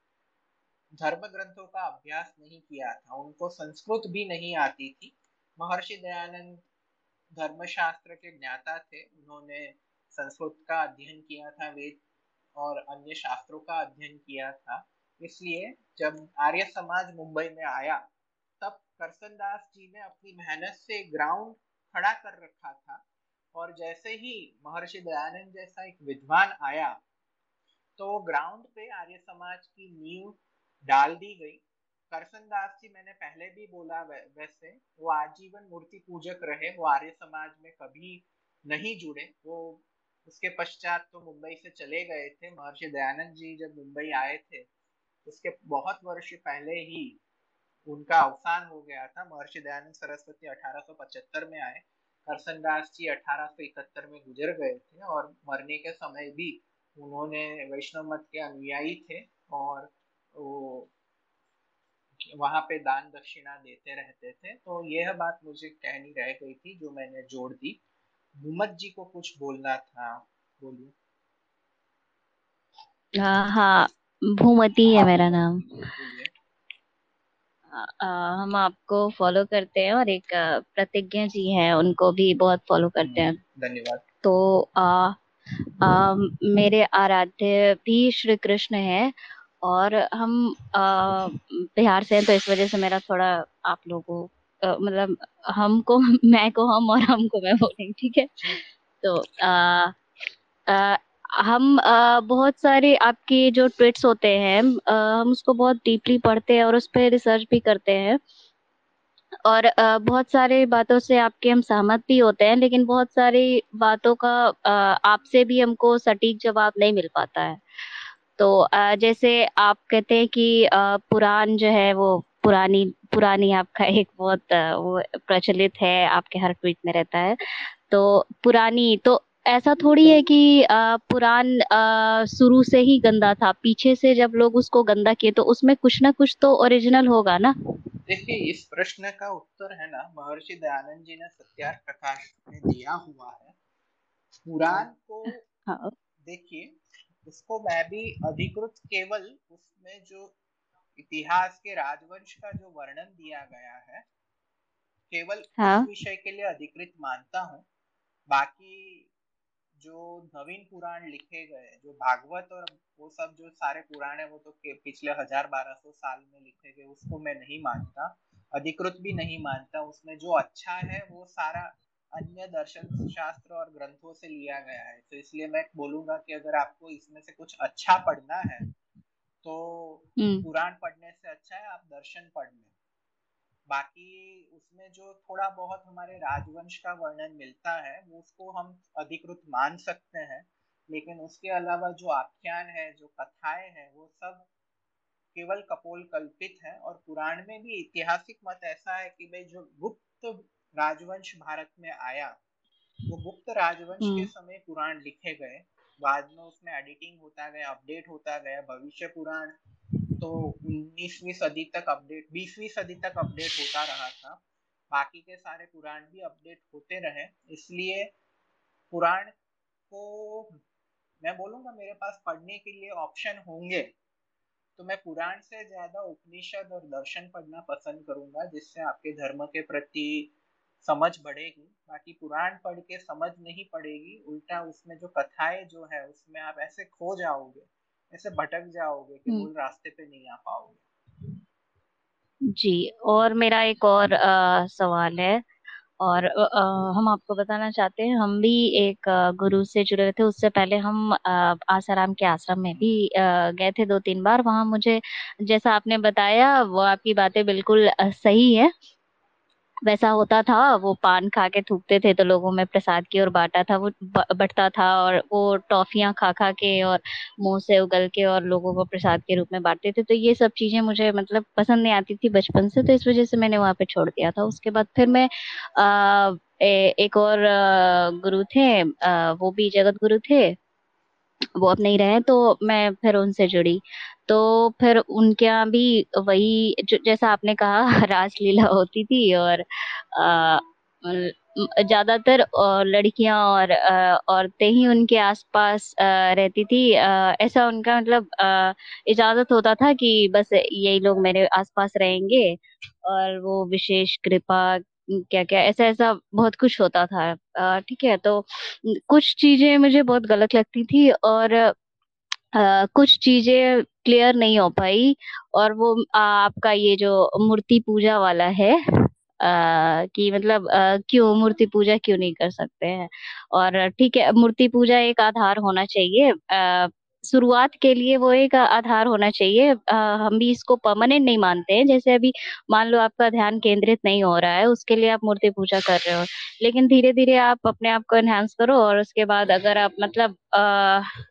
धर्म ग्रंथों का अभ्यास नहीं किया था। उनको संस्कृत भी नहीं आती थी। महर्षि दयानंद धर्मशास्त्र के ज्ञाता थे। उन्होंने संस्कृत का अध्ययन किया था, वेद और अन्य शास्त्रों का अध्ययन किया था। इसलिए जब आर्य समाज मुंबई में आया, तब करसनदास जी ने अपनी मेहनत से ग्राउंड खड़ा कर रखा था और जैसे ही महर्षि दयानंद जैसा एक विद्वान आया तो ग्राउंड पे आर्य समाज की नींव डाल दी गई। करसन दास जी, मैंने पहले भी बोला वैसे, वो आजीवन मूर्ति पूजक रहे, वो आर्य समाज में कभी नहीं जुड़े। वो उसके पश्चात तो मुंबई से चले गए थे। महर्षि दयानंद जी जब मुंबई आए थे उसके बहुत वर्ष पहले ही उनका अवसान हो गया था। महर्षि दयानंद सरस्वती 1875 में आए। करसन दास जी 1871 में गुजर गए थे और मरने के समय भी उन्होंने वैष्णव मत के अनुयायी थे और वो वहाँ पे दान दक्षिणा देते रहते थे। तो यह बात मुझे कहनी रह गई थी, जो मैंने जोड़ दी। मुहम्मद जी को कुछ बोलना था, बोलिए। हाँ हाँ। भूमति है मेरा नाम। आ, हम आपको फॉलो करते हैं और एक प्रतिज्ञा जी हैं उनको भी बहुत फॉलो करते हैं। हम्म, धन्यवाद। तो आ, आ, मेरे आराध्य भी श्री कृष्ण है और हम बिहार से हैं तो इस वजह से मेरा थोड़ा आप लोगों मतलब हमको मैं को हम और हमको मैं बोलेंगे ठीक है? तो आ, आ, हम बहुत सारे आपके जो ट्वीट्स होते हैं हम उसको बहुत डीपली पढ़ते हैं और उस पर रिसर्च भी करते हैं। और बहुत सारे बातों से आपके हम सहमत भी होते हैं, लेकिन बहुत सारी बातों का आपसे भी हमको सटीक जवाब नहीं मिल पाता है। तो जैसे आप कहते हैं कि पुराण जो है वो पुरानी पुरानी आपका एक बहुत वो प्रचलित है, आपके हर ट्वीट में रहता है। तो पुरानी तो ऐसा थोड़ी है कि पुरान शुरू से ही गंदा था पीछे से जब लोग उसको गंदा किए तो उसमें कुछ ना कुछ तो ओरिजिनल होगा ना देखिए इस प्रश्न का उत्तर है ना महर्षि दयानंद जी ने सत्यार्थ प्रकाश में दिया हुआ है पुराण को हाँ। देखिए उसको मैं भी अधिकृत केवल उसमें जो इतिहास के राजवंश का जो वर्णन दिया गया है केवल हाँ? उस विषय के लिए अधिकृत मानता हूँ बाकी जो नवीन पुराण लिखे गए जो भागवत और वो सब जो सारे पुराण है वो तो पिछले हज़ार बारह सौ साल में लिखे गए उसको मैं नहीं मानता अधिकृत भी नहीं मानता। उसमें जो अच्छा है वो सारा अन्य दर्शन शास्त्र और ग्रंथों से लिया गया है। तो इसलिए मैं बोलूँगा कि अगर आपको इसमें से कुछ अच्छा पढ़ना है तो हम्म। पुराण पढ़ने से अच्छा है आप दर्शन पढ़ लें। बाकी उसमें जो थोड़ा बहुत हमारे राजवंश का वर्णन मिलता है वो उसको हम अधिकृत मान सकते हैं लेकिन उसके अलावा जो आख्यान है जो कथाएँ हैं वो सब केवल कपोल कल्पित है और पुराण में भी ऐतिहासिक मत ऐसा है कि भाई जो गुप्त राजवंश भारत में आया वो गुप्त राजवंश के हम्म। समय पुराण लिखे गए बाद में उसमें एडिटिंग होता गया अपडेट होता गया भविष्य पुराण तो उन्नीसवीं सदी तक अपडेट बीसवीं सदी तक अपडेट होता रहा था। बाकी के सारे पुराण भी अपडेट होते रहे। इसलिए पुराण को मैं बोलूँगा मेरे पास पढ़ने के लिए ऑप्शन होंगे। तो मैं पुराण से ज़्यादा उपनिषद और दर्शन पढ़ना पसंद करूँगा, जिससे आपके धर्म के प्रति समझ बढ़ेगी। बाकी पुराण पढ़ के समझ नहीं पड़ेगी, उल्टा उसमें जो कथाएँ जो है, उसमें आप ऐसे खो जाओगे। ऐसे भटक जाओगे कि हम्म। मूल रास्ते पे नहीं आ पाओगे। जी और मेरा एक और आ, सवाल है। और आ, हम आपको बताना चाहते हैं हम भी एक गुरु से जुड़े हुए थे उससे पहले हम आसाराम के आश्रम में भी गए थे दो तीन बार। वहाँ मुझे जैसा आपने बताया वो आपकी बातें बिल्कुल सही है। वैसा होता था वो पान खा के थूकते थे तो लोगों में प्रसाद की ओर बांटा था वो बटता था और वो टॉफियाँ खा खा के और मुँह से उगल के और लोगों को प्रसाद के रूप में बांटते थे। तो ये सब चीज़ें मुझे मतलब पसंद नहीं आती थी बचपन से तो इस वजह से मैंने वहाँ पे छोड़ दिया था। उसके बाद फिर मैं आ, ए, एक और गुरु थे आ, वो भी जगत गुरु थे। वो अब नहीं रहे तो मैं फिर उनसे जुड़ी। तो फिर उनके यहाँ भी वही जैसा आपने कहा, रासलीला होती थी और ज़्यादातर लड़कियाँ और औरतें ही उनके आसपास रहती थी। ऐसा उनका मतलब इजाज़त होता था कि बस यही लोग मेरे आसपास रहेंगे और वो विशेष कृपा क्या क्या ऐसा ऐसा बहुत कुछ होता था। ठीक है तो कुछ चीज़ें मुझे बहुत गलत लगती थी और आ, कुछ चीज़ें क्लियर नहीं हो पाई और वो आ, आपका ये जो मूर्ति पूजा वाला है आ, कि मतलब क्यों मूर्ति पूजा क्यों नहीं कर सकते हैं? और ठीक है मूर्ति पूजा एक आधार होना चाहिए। आ, शुरुआत के लिए वो एक आधार होना चाहिए। आ, हम भी इसको परमानेंट नहीं मानते हैं। जैसे अभी मान लो आपका ध्यान केंद्रित नहीं हो रहा है उसके लिए आप मूर्ति पूजा कर रहे हो। लेकिन धीरे धीरे आप अपने आप को एनहांस करो और उसके बाद अगर आप मतलब आ,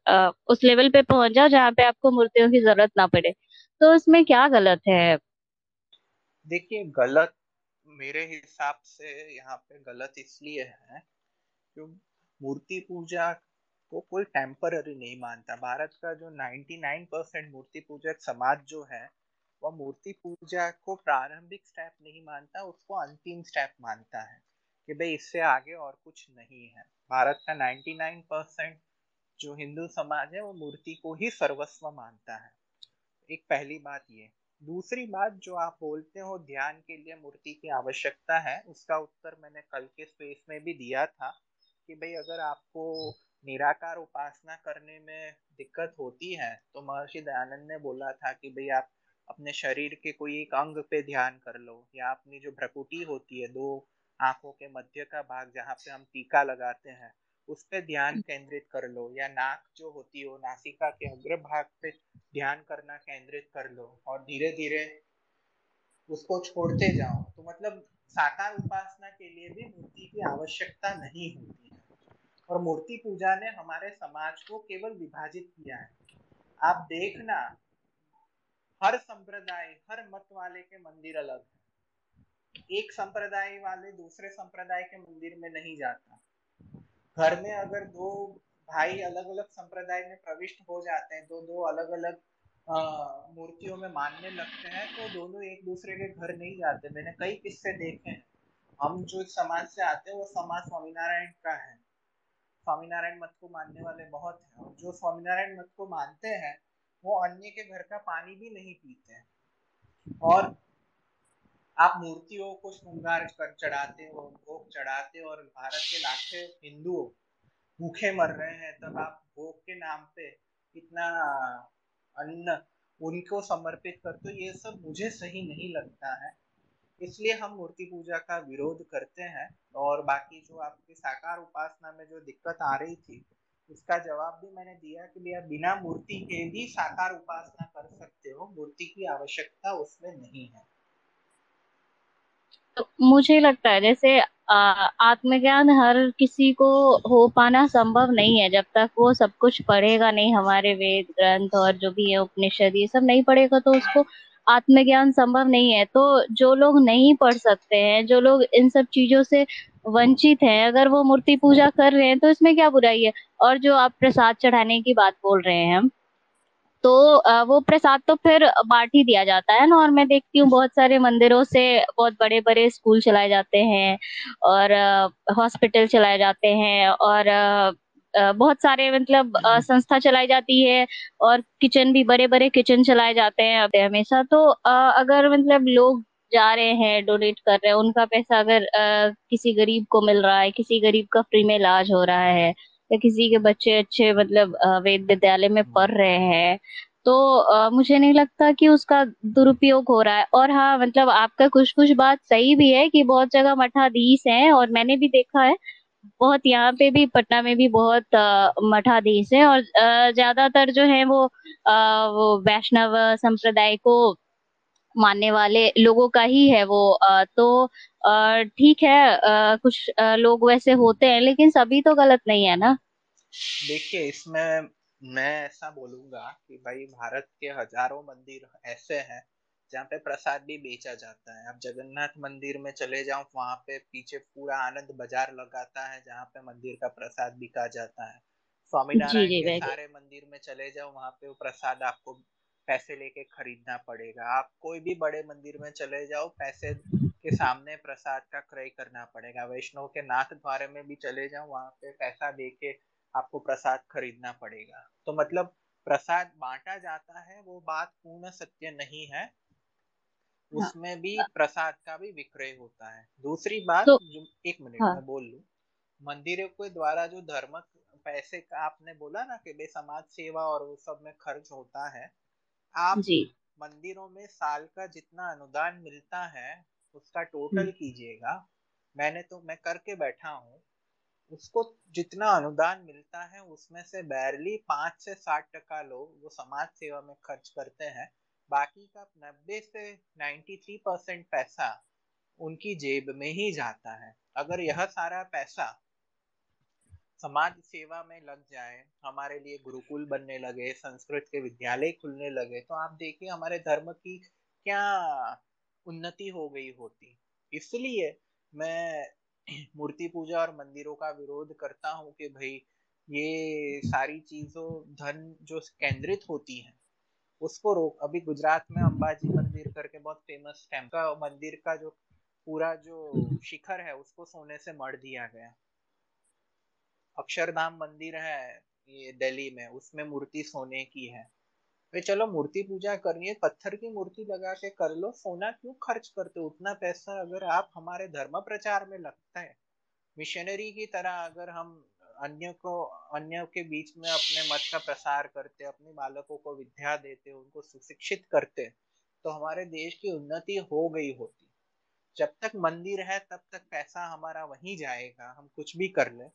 आ, उस लेवल पे पहुँच जाओ जहाँ पे आपको मूर्तियों की ज़रूरत ना पड़े। तो इसमें क्या गलत है? देखिए गलत मेरे हिसाब से यहाँ पे गलत इसलिए है क्यों? मूर्ति पूजा को कोई टेम्पररी नहीं मानता। भारत का जो 99 परसेंट मूर्ति पूजक समाज जो है, वह मूर्ति पूजा को प्रारंभिक स्टेप नहीं मानता, उसको अंतिम स्टेप मानता है कि भाई इससे आगे और कुछ नहीं है। भारत का 99 परसेंट जो हिंदू समाज है वो मूर्ति को ही सर्वस्व मानता है। एक पहली बात ये। दूसरी बात जो आप बोलते हो, ध्यान के लिए मूर्ति की आवश्यकता है, उसका उत्तर मैंने कल के स्पेस में भी दिया था कि भाई अगर आपको निराकार उपासना करने में दिक्कत होती है तो महर्षि दयानंद ने बोला था कि भाई आप अपने शरीर के कोई एक अंग पे ध्यान कर लो, या अपनी जो भ्रकुटी होती है, दो आँखों के मध्य का भाग जहाँ पे हम टीका लगाते हैं, उस पर ध्यान केंद्रित कर लो, या नाक जो होती हो, नासिका के अग्र भाग पे ध्यान करना केंद्रित कर लो, और धीरे धीरे उसको छोड़ते जाओ। तो मतलब साकार उपासना के लिए भी मूर्ति की आवश्यकता नहीं होती। और मूर्ति पूजा ने हमारे समाज को केवल विभाजित किया है। आप देखना, हर संप्रदाय, हर मत वाले के मंदिर अलग है। एक संप्रदाय वाले दूसरे संप्रदाय के मंदिर में नहीं जाता। घर में अगर दो भाई अलग अलग संप्रदाय में प्रविष्ट हो जाते हैं तो दो अलग अलग मूर्तियों में मानने लगते हैं तो दोनों एक दूसरे के घर नहीं जाते। मैंने कई किस्से देखे हैं। हम जो समाज से आते हैं, वो समाज स्वामीनारायण का है। स्वामीनारायण मत को मानने वाले बहुत हैं और जो स्वामीनारायण मत को मानते हैं, वो अन्य के घर का पानी भी नहीं पीते हैं। और आप मूर्तियों को श्रृंगार कर चढ़ाते हो, भोग चढ़ाते हो और भारत के लाखे हिंदू भूखे मर रहे हैं, तब आप भोग के नाम पे इतना अन्न उनको समर्पित कर तो ये सब मुझे सही नहीं लगता है। इसलिए हम मूर्ति पूजा का विरोध करते हैं और बाकी जो आपकी साकार उपासना में जो दिक्कत आ रही थी उसका जवाब भी मैंने दिया कि भैया, बिना मूर्ति के भी साकार उपासना कर सकते हो, मूर्ति की आवश्यकता उसमें नहीं है। तो मुझे लगता है, जैसे आत्मज्ञान हर किसी को हो पाना संभव नहीं है, जब तक वो सब कुछ पढ़ेगा नहीं, हमारे वेद ग्रंथ और जो भी है उपनिषद, ये सब नहीं पढ़ेगा तो उसको आत्मज्ञान संभव नहीं है। तो जो लोग नहीं पढ़ सकते हैं, जो लोग इन सब चीज़ों से वंचित हैं, अगर वो मूर्ति पूजा कर रहे हैं तो इसमें क्या बुराई है? और जो आप प्रसाद चढ़ाने की बात बोल रहे हैं हम तो वो प्रसाद तो फिर बांट ही दिया जाता है ना? और मैं देखती हूँ बहुत सारे मंदिरों से बहुत बड़े बड़े स्कूल चलाए जाते हैं और हॉस्पिटल चलाए जाते हैं और बहुत सारे मतलब संस्था चलाई जाती है और किचन भी बड़े बड़े किचन चलाए जाते हैं हमेशा। तो अगर मतलब लोग जा रहे हैं डोनेट कर रहे हैं उनका पैसा अगर किसी गरीब को मिल रहा है किसी गरीब का फ्री में इलाज हो रहा है या किसी के बच्चे अच्छे मतलब वेद विद्यालय में पढ़ रहे हैं तो आ, मुझे नहीं लगता कि उसका दुरुपयोग हो रहा है। और हाँ मतलब आपका कुछ कुछ बात सही भी है कि बहुत जगह मठाधीश हैं और मैंने भी देखा है बहुत यहाँ पे भी, पटना में भी बहुत मठाधीश है और ज़्यादातर जो है वो वैष्णव संप्रदाय को मानने वाले लोगों का ही है वो तो ठीक है कुछ लोग वैसे होते हैं लेकिन सभी तो गलत नहीं है ना? देखिए, इसमें मैं ऐसा बोलूँगा कि भाई, भारत के हज़ारों मंदिर ऐसे हैं जहाँ पे प्रसाद भी बेचा जाता है। आप जगन्नाथ मंदिर में चले जाओ वहाँ पे पीछे पूरा आनंद बाज़ार लगाता है जहाँ पे मंदिर का प्रसाद बिका जाता है। स्वामीनारायण के सारे मंदिर में चले जाओ वहाँ पे वो प्रसाद आपको पैसे लेके खरीदना पड़ेगा। आप कोई भी बड़े मंदिर में चले जाओ पैसे के सामने प्रसाद का क्रय करना पड़ेगा। वैष्णव के नाथ द्वारे में भी चले जाओ वहाँ पे पैसा दे के आपको प्रसाद खरीदना पड़ेगा। तो मतलब प्रसाद बांटा जाता है वो बात पूर्ण सत्य नहीं है हाँ। उसमें भी प्रसाद का भी विक्रय होता है। दूसरी बात तो, जो एक मिनट हाँ, में बोल लू। मंदिरों के द्वारा जो धर्म पैसे का आपने बोला ना कि समाज सेवा और वो सब में खर्च होता है आप जी। मंदिरों में साल का जितना अनुदान मिलता है उसका टोटल हम्म। कीजिएगा। मैंने तो मैं करके बैठा हूँ। उसको जितना अनुदान मिलता है उसमें से बैरली पाँच से साठ टका लोग वो समाज सेवा में खर्च करते हैं। बाकी का नब्बे से नाइन्टी थ्री परसेंट पैसा उनकी जेब में ही जाता है। अगर यह सारा पैसा समाज सेवा में लग जाए, हमारे लिए गुरुकुल बनने लगे, संस्कृत के विद्यालय खुलने लगे तो आप देखिए हमारे धर्म की क्या उन्नति हो गई होती। इसलिए मैं मूर्ति पूजा और मंदिरों का विरोध करता हूँ कि भाई, ये सारी चीज़ों, धन जो केंद्रित होती है उसको रोक, अभी गुजरात में अंबाजी मंदिर करके बहुत फ़ेमस टेंपल मंदिर का जो पूरा जो शिखर है, उसको सोने से मर दिया गया। अक्षरधाम मंदिर है ये दिल्ली में, उसमें मूर्ति सोने की है। भाई चलो, मूर्ति पूजा करनी है पत्थर की मूर्ति लगा के कर लो, सोना क्यों खर्च करते हो? उतना पैसा अगर आप हमारे धर्म प्रचार में लगता है। मिशनरी की तरह अगर हम अन्य को अन्य के बीच में अपने मत का प्रसार करते अपने बालकों को विद्या देते उनको सुशिक्षित करते तो हमारे देश की उन्नति हो गई होती। जब तक मंदिर है तब तक पैसा हमारा वहीं जाएगा हम कुछ भी कर ले।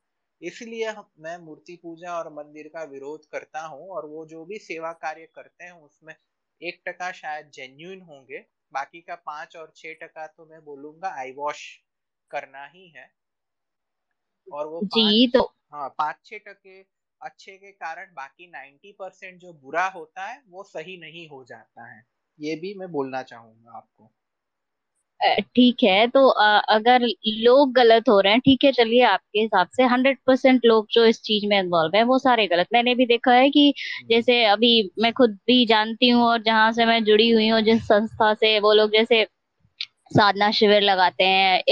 इसलिए मैं मूर्ति पूजा और मंदिर का विरोध करता हूँ और वो जो भी सेवा कार्य करते हैं उसमें एक टका शायद जेन्यून होंगे बाकी का पाँच और छह टका तो मैं बोलूँगा आई वॉश करना ही है। और वो जी तो हाँ पाँच टके अच्छे के कारण बाकी नाइन्टी परसेंट जो बुरा होता है वो सही नहीं हो जाता है। ये भी मैं बोलना चाहूँगा आपको। ठीक है तो अगर लोग गलत हो रहे हैं ठीक है चलिए आपके हिसाब से हंड्रेड परसेंट लोग जो इस चीज़ में इन्वॉल्व है वो सारे गलत। मैंने भी देखा है कि जैसे अभी मैं खुद भी जानती हूँ और जहाँ से मैं जुड़ी हुई हूँ जिस संस्था से वो लोग जैसे साधना शिविर लगाते हैं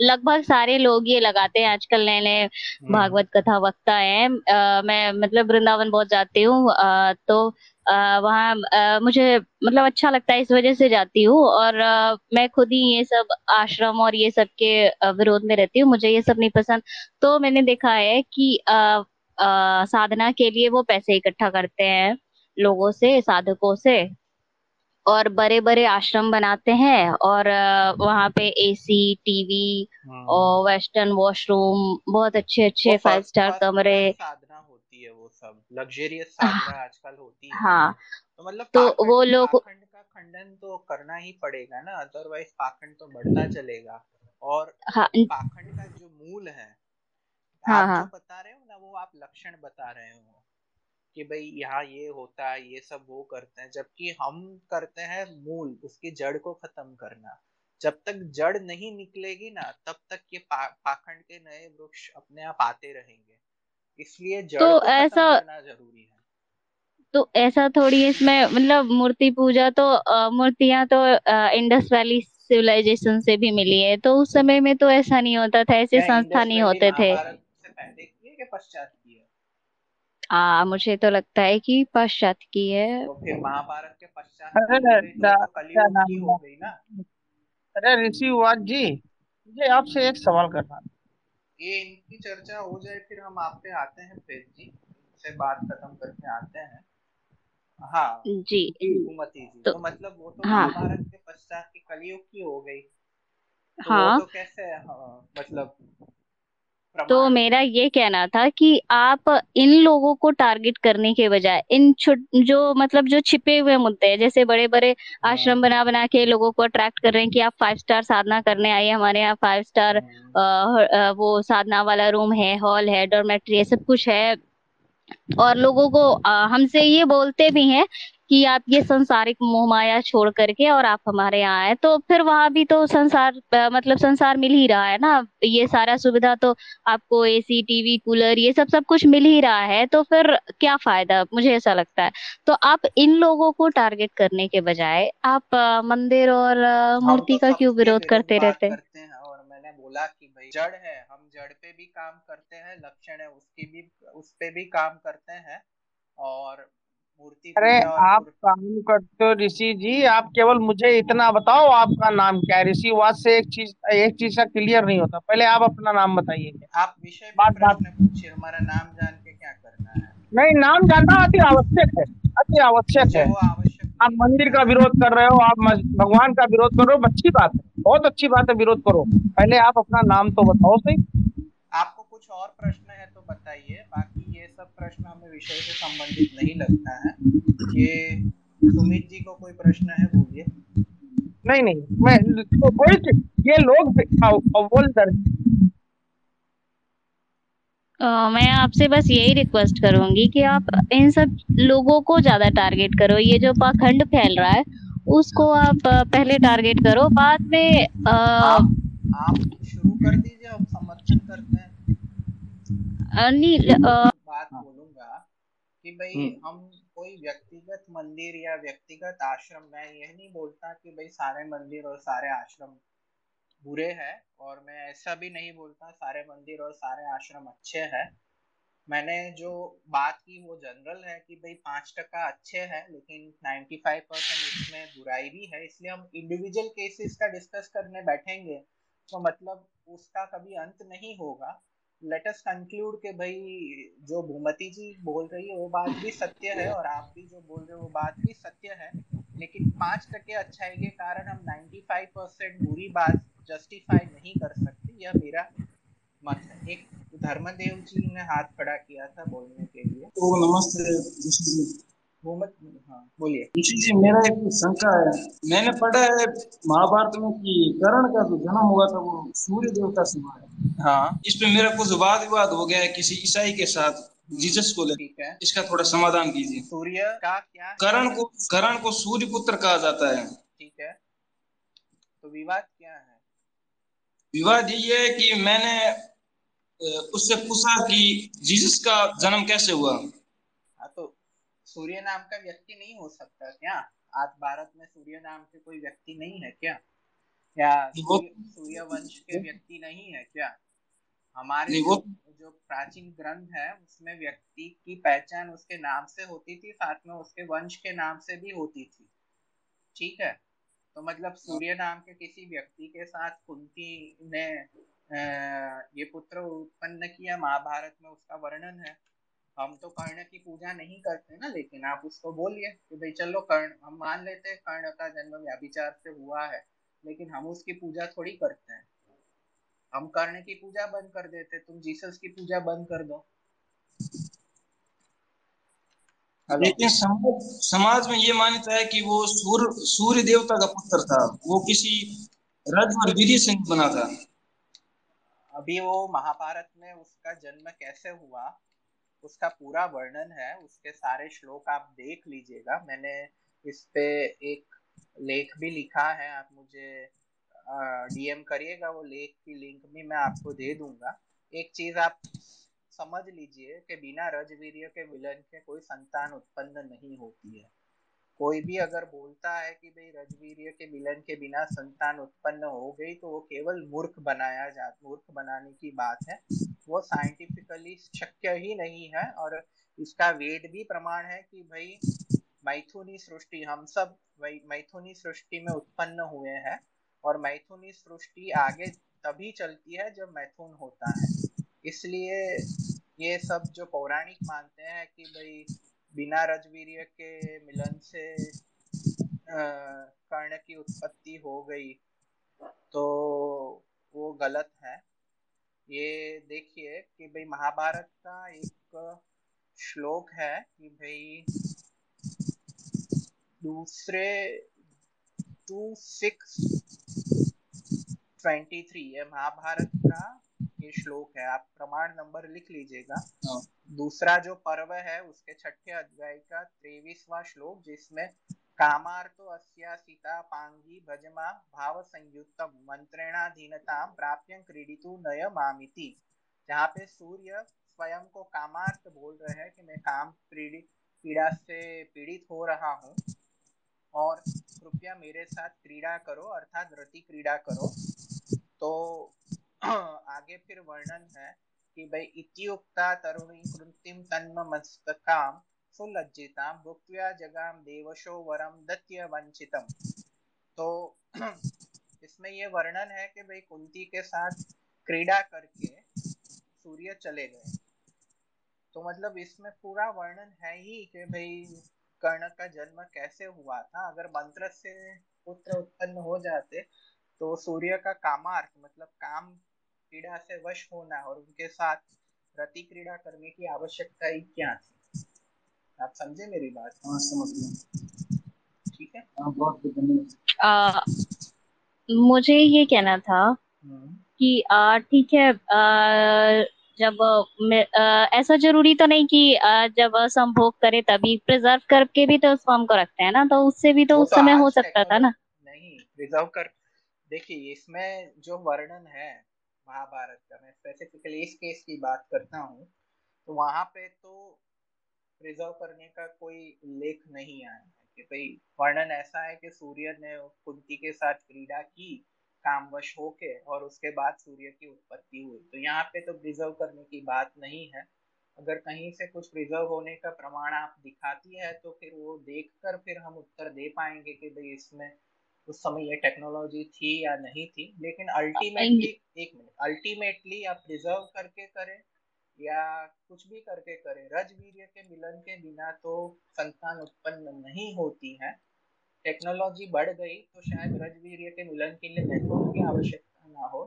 लगभग सारे लोग ये लगाते हैं आजकल नए नए हम्म। भागवत कथा वक्ता है हैं मैं मतलब वृंदावन बहुत जाती हूँ तो वहाँ मुझे मतलब अच्छा लगता है इस वजह से जाती हूँ और आ, मैं खुद ही ये सब आश्रम और ये सब के विरोध में रहती हूँ मुझे ये सब नहीं पसंद तो मैंने देखा है कि आ, आ, साधना के लिए वो पैसे इकट्ठा करते हैं लोगों से साधकों से और बड़े बड़े आश्रम बनाते हैं और वहाँ पे एसी टीवी। और वेस्टर्न वॉशरूम बहुत अच्छे अच्छे फाइव स्टार कमरे। साधना होती है वो सब। लग्जरियस साधना आजकल होती है। हाँ। तो मतलब तो वो लोग का खंडन तो करना ही पड़ेगा ना अदरवाइज़ पाखंड तो बढ़ता चलेगा। और हाँ, पाखंड का जो मूल है हाँ, आप हाँ, जो बता रहे हो ना वो आप लक्षण बता रहे हो कि भाई यहाँ ये होता है ये सब वो करते हैं जबकि हम करते हैं मूल उसकी जड़ को खत्म करना। जब तक जड़ नहीं निकलेगी ना तब तक ये पा, पाखंड के नए वृक्ष अपने आप आते रहेंगे। इसलिए जड़ तो को ऐसा करना ज़रूरी है। तो ऐसा थोड़ी इसमें मतलब मूर्ति पूजा तो मूर्तियाँ तो इंडस वैली सिविलाइजेशन से भी मिली है तो उस समय में तो ऐसा नहीं होता था ऐसे संस्था नहीं होते थे। पहले किए के पश्चात किए आ, मुझे तो लगता है कि पश्चात की है। तो फिर महाभारत के पश्चात अरे तो की हो गई ना अरे ऋषि वाज जी मुझे आपसे एक सवाल करना ये इनकी चर्चा हो जाए फिर हम आप पे आते हैं फिर जी से बात खत्म करके आते हैं। हाँ जी। हुकूमती जी। तो, तो मतलब वो तो हाँ, महाभारत के पश्चात की कलयुग की हो गई। तो हाँ, वो तो कैसे हाँ, मतलब तो मेरा ये कहना था कि आप इन लोगों को टारगेट करने के बजाय इन जो मतलब जो छिपे हुए मुद्दे हैं जैसे बड़े बड़े आश्रम हाँ। बना बना के लोगों को अट्रैक्ट कर रहे हैं कि आप फाइव स्टार साधना करने आइए हमारे यहाँ फाइव स्टार हाँ। वो साधना वाला रूम है हॉल है डॉर्मेट्री है सब कुछ है और लोगों को हमसे ये बोलते भी हैं कि आप ये संसारिक मोह माया छोड़ करके और आप हमारे यहाँ आए तो फिर वहाँ भी तो संसार मतलब संसार मिल ही रहा है ना। ये सारा सुविधा तो आपको एसी टीवी कूलर ये सब सब कुछ मिल ही रहा है तो फिर क्या फ़ायदा? मुझे ऐसा लगता है। तो आप इन लोगों को टारगेट करने के बजाय आप मंदिर और मूर्ति तो का क्यों विरोध करते रहते? हैं मैंने बोला कि भाई जड़ है हम जड़ पे भी काम करते हैं लक्षण है उसकी भी उस पे भी काम करते हैं और अरे आप काम करते हो ऋषि जी आप केवल मुझे इतना बताओ आपका नाम क्या है? ऋषि वाद से एक चीज़ एक चीज़ का क्लियर नहीं होता। पहले आप अपना नाम बताइए आप विषय बात बात पूछिए हमारा नाम जान के क्या करना है? नहीं नाम जानना अति आवश्यक है अति आवश्यक है। आप मंदिर का विरोध कर रहे हो आप भगवान का विरोध कर रहे हो अच्छी बात है बहुत अच्छी बात है विरोध करो। पहले आप अपना नाम तो बताओ सही। आपको कुछ और प्रश्न है तो बताइए बाकी सब प्रश्न हमें विषय से संबंधित नहीं लगता है। ये सुमित जी को कोई प्रश्न है बोलिए। नहीं नहीं मैं तो कोई ये लोग बोल दर्ज मैं आपसे बस यही रिक्वेस्ट करूँगी कि आप इन सब लोगों को ज़्यादा टारगेट करो। ये जो पाखंड फैल रहा है उसको आप पहले टारगेट करो बाद में आ, आप, आप शुरू कर दीजिए हम समर्थन करते हैं। बोलूँगा कि भाई हम्म। हम कोई व्यक्तिगत मंदिर या व्यक्तिगत आश्रम मैं यह नहीं बोलता कि भाई सारे मंदिर और सारे आश्रम बुरे हैं और मैं ऐसा भी नहीं बोलता सारे मंदिर और सारे आश्रम अच्छे हैं। मैंने जो बात की वो जनरल है कि भाई पाँच टका अच्छे हैं लेकिन 95 परसेंट इसमें बुराई भी है। इसलिए हम इंडिविजुअल केसेस का डिस्कस करने बैठेंगे तो मतलब उसका कभी अंत नहीं होगा। लेट अस कंक्लूड के भाई जो भूमति जी बोल रही है, वो बात भी सत्य है और आप भी जो बोल रहे हो, वो बात भी सत्य है। लेकिन पाँच टके अच्छाई के कारण हम 95 परसेंट बुरी बात जस्टिफाई नहीं कर सकते, यह मेरा मत है। एक धर्मदेव जी ने हाथ खड़ा किया था बोलने के लिए। तो नमस्ते हाँ बोलिए। जी जी मेरा एक शंका है। मैंने पढ़ा है महाभारत में कि कर्ण का जो जन्म हुआ था वो सूर्य देवता से हुआ है। हाँ। इस पे मेरा कुछ वाद विवाद हो गया है किसी ईसाई के साथ जीसस को लेकर। इसका थोड़ा समाधान कीजिए। सूर्य का क्या करण को करण को सूर्य पुत्र कहा जाता है। ठीक है। तो विवाद क्या है? विवाद ये है कि मैंने उससे पूछा कि जीसस का जन्म कैसे हुआ। सूर्य नाम का व्यक्ति नहीं हो सकता क्या? आज भारत में सूर्य नाम के कोई व्यक्ति नहीं है क्या? क्या सूर्य वंश के व्यक्ति नहीं है क्या? हमारे जो, जो प्राचीन ग्रंथ है उसमें व्यक्ति की पहचान उसके नाम से होती थी साथ में उसके वंश के नाम से भी होती थी। ठीक है? तो मतलब सूर्य नाम के किसी व्यक्ति के साथ कुंती ने ये पुत्र उत्पन्न किया महाभारत में उसका वर्णन है। हम तो कर्ण की पूजा नहीं करते ना लेकिन आप उसको बोलिए कि भाई चलो कर्ण हम मान लेते हैं कर्ण का जन्म व्याभिचार से हुआ है लेकिन हम उसकी पूजा थोड़ी करते हैं। हम कर्ण की पूजा बंद कर देते तुम जीसस की पूजा बंद कर दो। लेकिन समाज समाज में ये मान्यता है कि वो सूर्य सूर्य देवता का पुत्र था वो किसी रज और वीर से बना था। अभी वो महाभारत में उसका जन्म कैसे हुआ उसका पूरा वर्णन है, उसके सारे श्लोक आप देख लीजिएगा। मैंने इस पे एक लेख भी लिखा है, आप मुझे डीएम करिएगा, वो लेख की लिंक भी मैं आपको दे दूँगा। एक चीज़ आप समझ लीजिए कि बिना रजवीर्य के विलन के कोई संतान उत्पन्न नहीं होती है। कोई भी अगर बोलता है कि भाई रजवीर के विलन के बिना संतान उत्पन्न हो गई तो वो केवल मूर्ख बनाया जा, मूर्ख बनाने की बात है। वो साइंटिफिकली शक्य ही नहीं है और इसका वेद भी प्रमाण है कि भाई, मैथुनी सृष्टि, हम सब मैथुनी सृष्टि में उत्पन्न हुए हैं और मैथुनी सृष्टि आगे तभी चलती है जब मैथुन होता है। इसलिए ये सब जो पौराणिक मानते हैं कि भाई, बिना रजवीर्य के मिलन से कर्ण की उत्पत्ति हो गई तो वो गलत है। ये देखिए कि भाई महाभारत का एक श्लोक है कि भाई दूसरे टू सिक्स ट्वेंटी थ्री ये महाभारत का ये श्लोक है आप प्रमाण नंबर लिख लीजिएगा हाँ। दूसरा जो पर्व है उसके छठे अध्याय का तेवीसवा श्लोक जिसमें कामार्तो अस्या सीता पांगी भजमा भाव संयुक्तम मंत्रेणाधीनता प्राप्य क्रीडितु नय मामिति जहाँ पे सूर्य स्वयं को कामार्थ बोल रहे हैं कि मैं काम पीड़ित पीड़ा से पीड़ित हो रहा हूँ और कृपया मेरे साथ क्रीड़ा करो, अर्थात रति क्रीड़ा करो। तो आगे फिर वर्णन है कि भाई इत्युक्ता तरुणी कृत्रिम तन्म मस्तकाम सुलज्जिताम भुक्त्या जगाम देवशो वरम दत्य वंचितम तो इसमें ये वर्णन है कि भाई कुंती के साथ क्रीड़ा करके सूर्य चले गए। तो मतलब इसमें पूरा वर्णन है ही कि भाई कर्ण का जन्म कैसे हुआ था। अगर मंत्र से पुत्र उत्पन्न हो जाते तो सूर्य का कामार्थ मतलब काम क्रीड़ा से वश होना और उनके साथ रति क्रीड़ा करने की आवश्यकता ही क्या थी? आप समझे मेरी बात? हाँ समझ गया। ठीक है? हाँ बहुत धन्यवाद। मुझे ये कहना था हम्म। कि ठीक है आ, जब आ, ऐसा ज़रूरी तो नहीं कि आ, जब संभोग करे तभी प्रिजर्व करके भी तो उस फॉर्म को रखते हैं ना तो उससे भी तो उस तो समय हो सकता था ना। नहीं प्रिजर्व कर देखिए इसमें जो वर्णन है महाभारत का मैं स्पेसिफिकली इस केस की बात करता हूँ तो वहाँ पे तो प्रिजर्व करने का कोई उल्लेख नहीं आया है कि भाई वर्णन ऐसा है कि सूर्य ने कुंती के साथ क्रीड़ा की कामवश होके और उसके बाद सूर्य की उत्पत्ति हुई। तो यहाँ पे तो प्रिजर्व करने की बात नहीं है। अगर कहीं से कुछ प्रिजर्व होने का प्रमाण आप दिखाती है तो फिर वो देखकर फिर हम उत्तर दे पाएँगे कि भाई इसमें उस समय ये टेक्नोलॉजी थी या नहीं थी। लेकिन अल्टीमेटली एक मिनट अल्टीमेटली आप प्रिजर्व करके करें। या कुछ भी करके करें। रजवीर्य के मिलन के बिना तो संतान उत्पन्न नहीं होती है। टेक्नोलॉजी बढ़ गई तो शायद रजवीर्य के मिलन के लिए मेथड की आवश्यकता ना हो।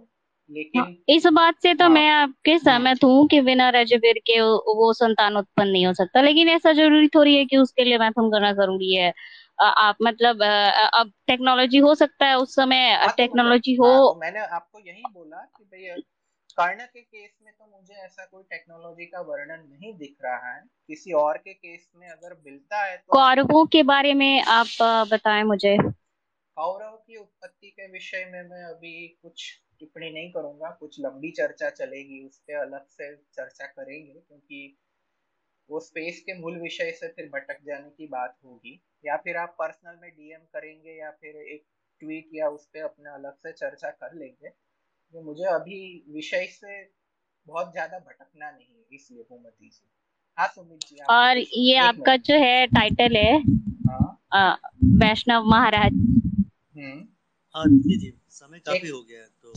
लेकिन हाँ, इस बात से तो हाँ, मैं आपके हाँ। सहमत हूँ कि बिना रजवीर के वो संतान उत्पन्न नहीं हो सकता। लेकिन ऐसा ज़रूरी थोड़ी है कि उसके लिए मैथुन करना ज़रूरी है आप मतलब अब टेक्नोलॉजी हो सकता है उस समय टेक्नोलॉजी तो हो। तो मैंने आपको यही बोला कि भाई कर्ण के केस में तो मुझे ऐसा कोई टेक्नोलॉजी का वर्णन नहीं दिख रहा है। किसी और के केस में अगर मिलता है तो कौरवों के बारे में आप बताएँ मुझे। कौरव की उत्पत्ति के विषय में मैं अभी कुछ टिप्पणी नहीं करूँगा। कुछ लंबी चर्चा चलेगी उस पर अलग से चर्चा करेंगे क्योंकि वो स्पेस के मूल विषय से फिर भटक जाने की बात होगी। या फिर आप पर्सनल में डीएम करेंगे या फिर एक ट्वीट या उस पर अपने अलग से चर्चा कर लेंगे। तो मुझे अभी विषय से बहुत ज़्यादा भटकना नहीं है इसलिए भूमती से। हाँ सुमित जी और ये आपका जो है टाइटल है हाँ। वैष्णव महाराज। हम्म। हाँ जी जी समय काफ़ी हो गया तो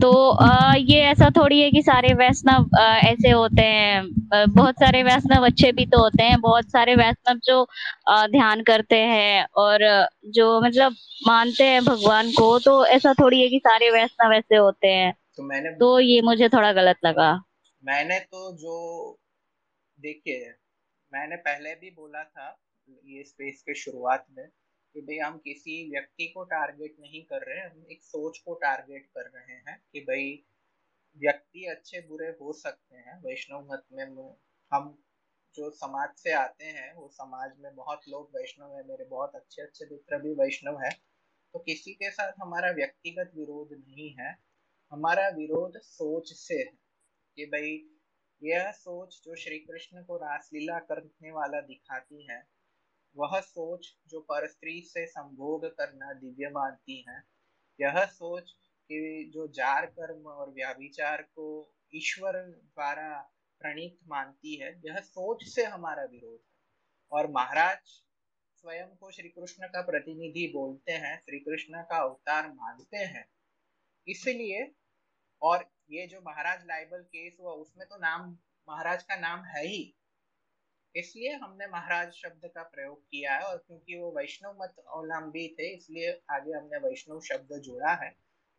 तो आ, ये ऐसा थोड़ी है कि सारे वैष्णव ऐसे होते हैं। बहुत सारे वैष्णव अच्छे भी तो होते हैं। बहुत सारे वैष्णव जो आ, ध्यान करते हैं और जो मतलब मानते हैं भगवान को तो ऐसा थोड़ी है कि सारे वैष्णव ऐसे होते हैं। तो मैंने तो ये मुझे थोड़ा गलत लगा। मैंने तो जो देखिए मैंने पहले भी बोला था ये स्पेस के शुरुआत में कि भाई हम किसी व्यक्ति को टारगेट नहीं कर रहे, हम एक सोच को टारगेट कर रहे हैं कि भाई व्यक्ति अच्छे बुरे हो सकते हैं, वैष्णव मत में, हम जो समाज से आते हैं, वो समाज में बहुत लोग वैष्णव है, मेरे बहुत अच्छे अच्छे मित्र भी वैष्णव है तो किसी के साथ हमारा व्यक्तिगत विरोध नहीं है, हमारा विरोध सोच से है, कि भाई यह सोच जो श्री कृष्ण को रासलीला करने वाला दिखाती है वह सोच जो पर स्त्री से संभोग करना दिव्य मानती है, यह सोच कि जो जार कर्म और व्याभिचार को ईश्वर द्वारा प्रणीत मानती है, यह सोच से हमारा विरोध है। और महाराज स्वयं को श्री कृष्ण का प्रतिनिधि बोलते हैं श्री कृष्ण का अवतार मानते हैं। इसलिए और ये जो महाराज लाइबल केस हुआ, उसमें तो नाम, महाराज का नाम है ही। इसलिए हमने महाराज शब्द का प्रयोग किया है और क्योंकि वो वैष्णव मत अवलंबी थे, इसलिए आगे हमने वैष्णव शब्द जोड़ा है।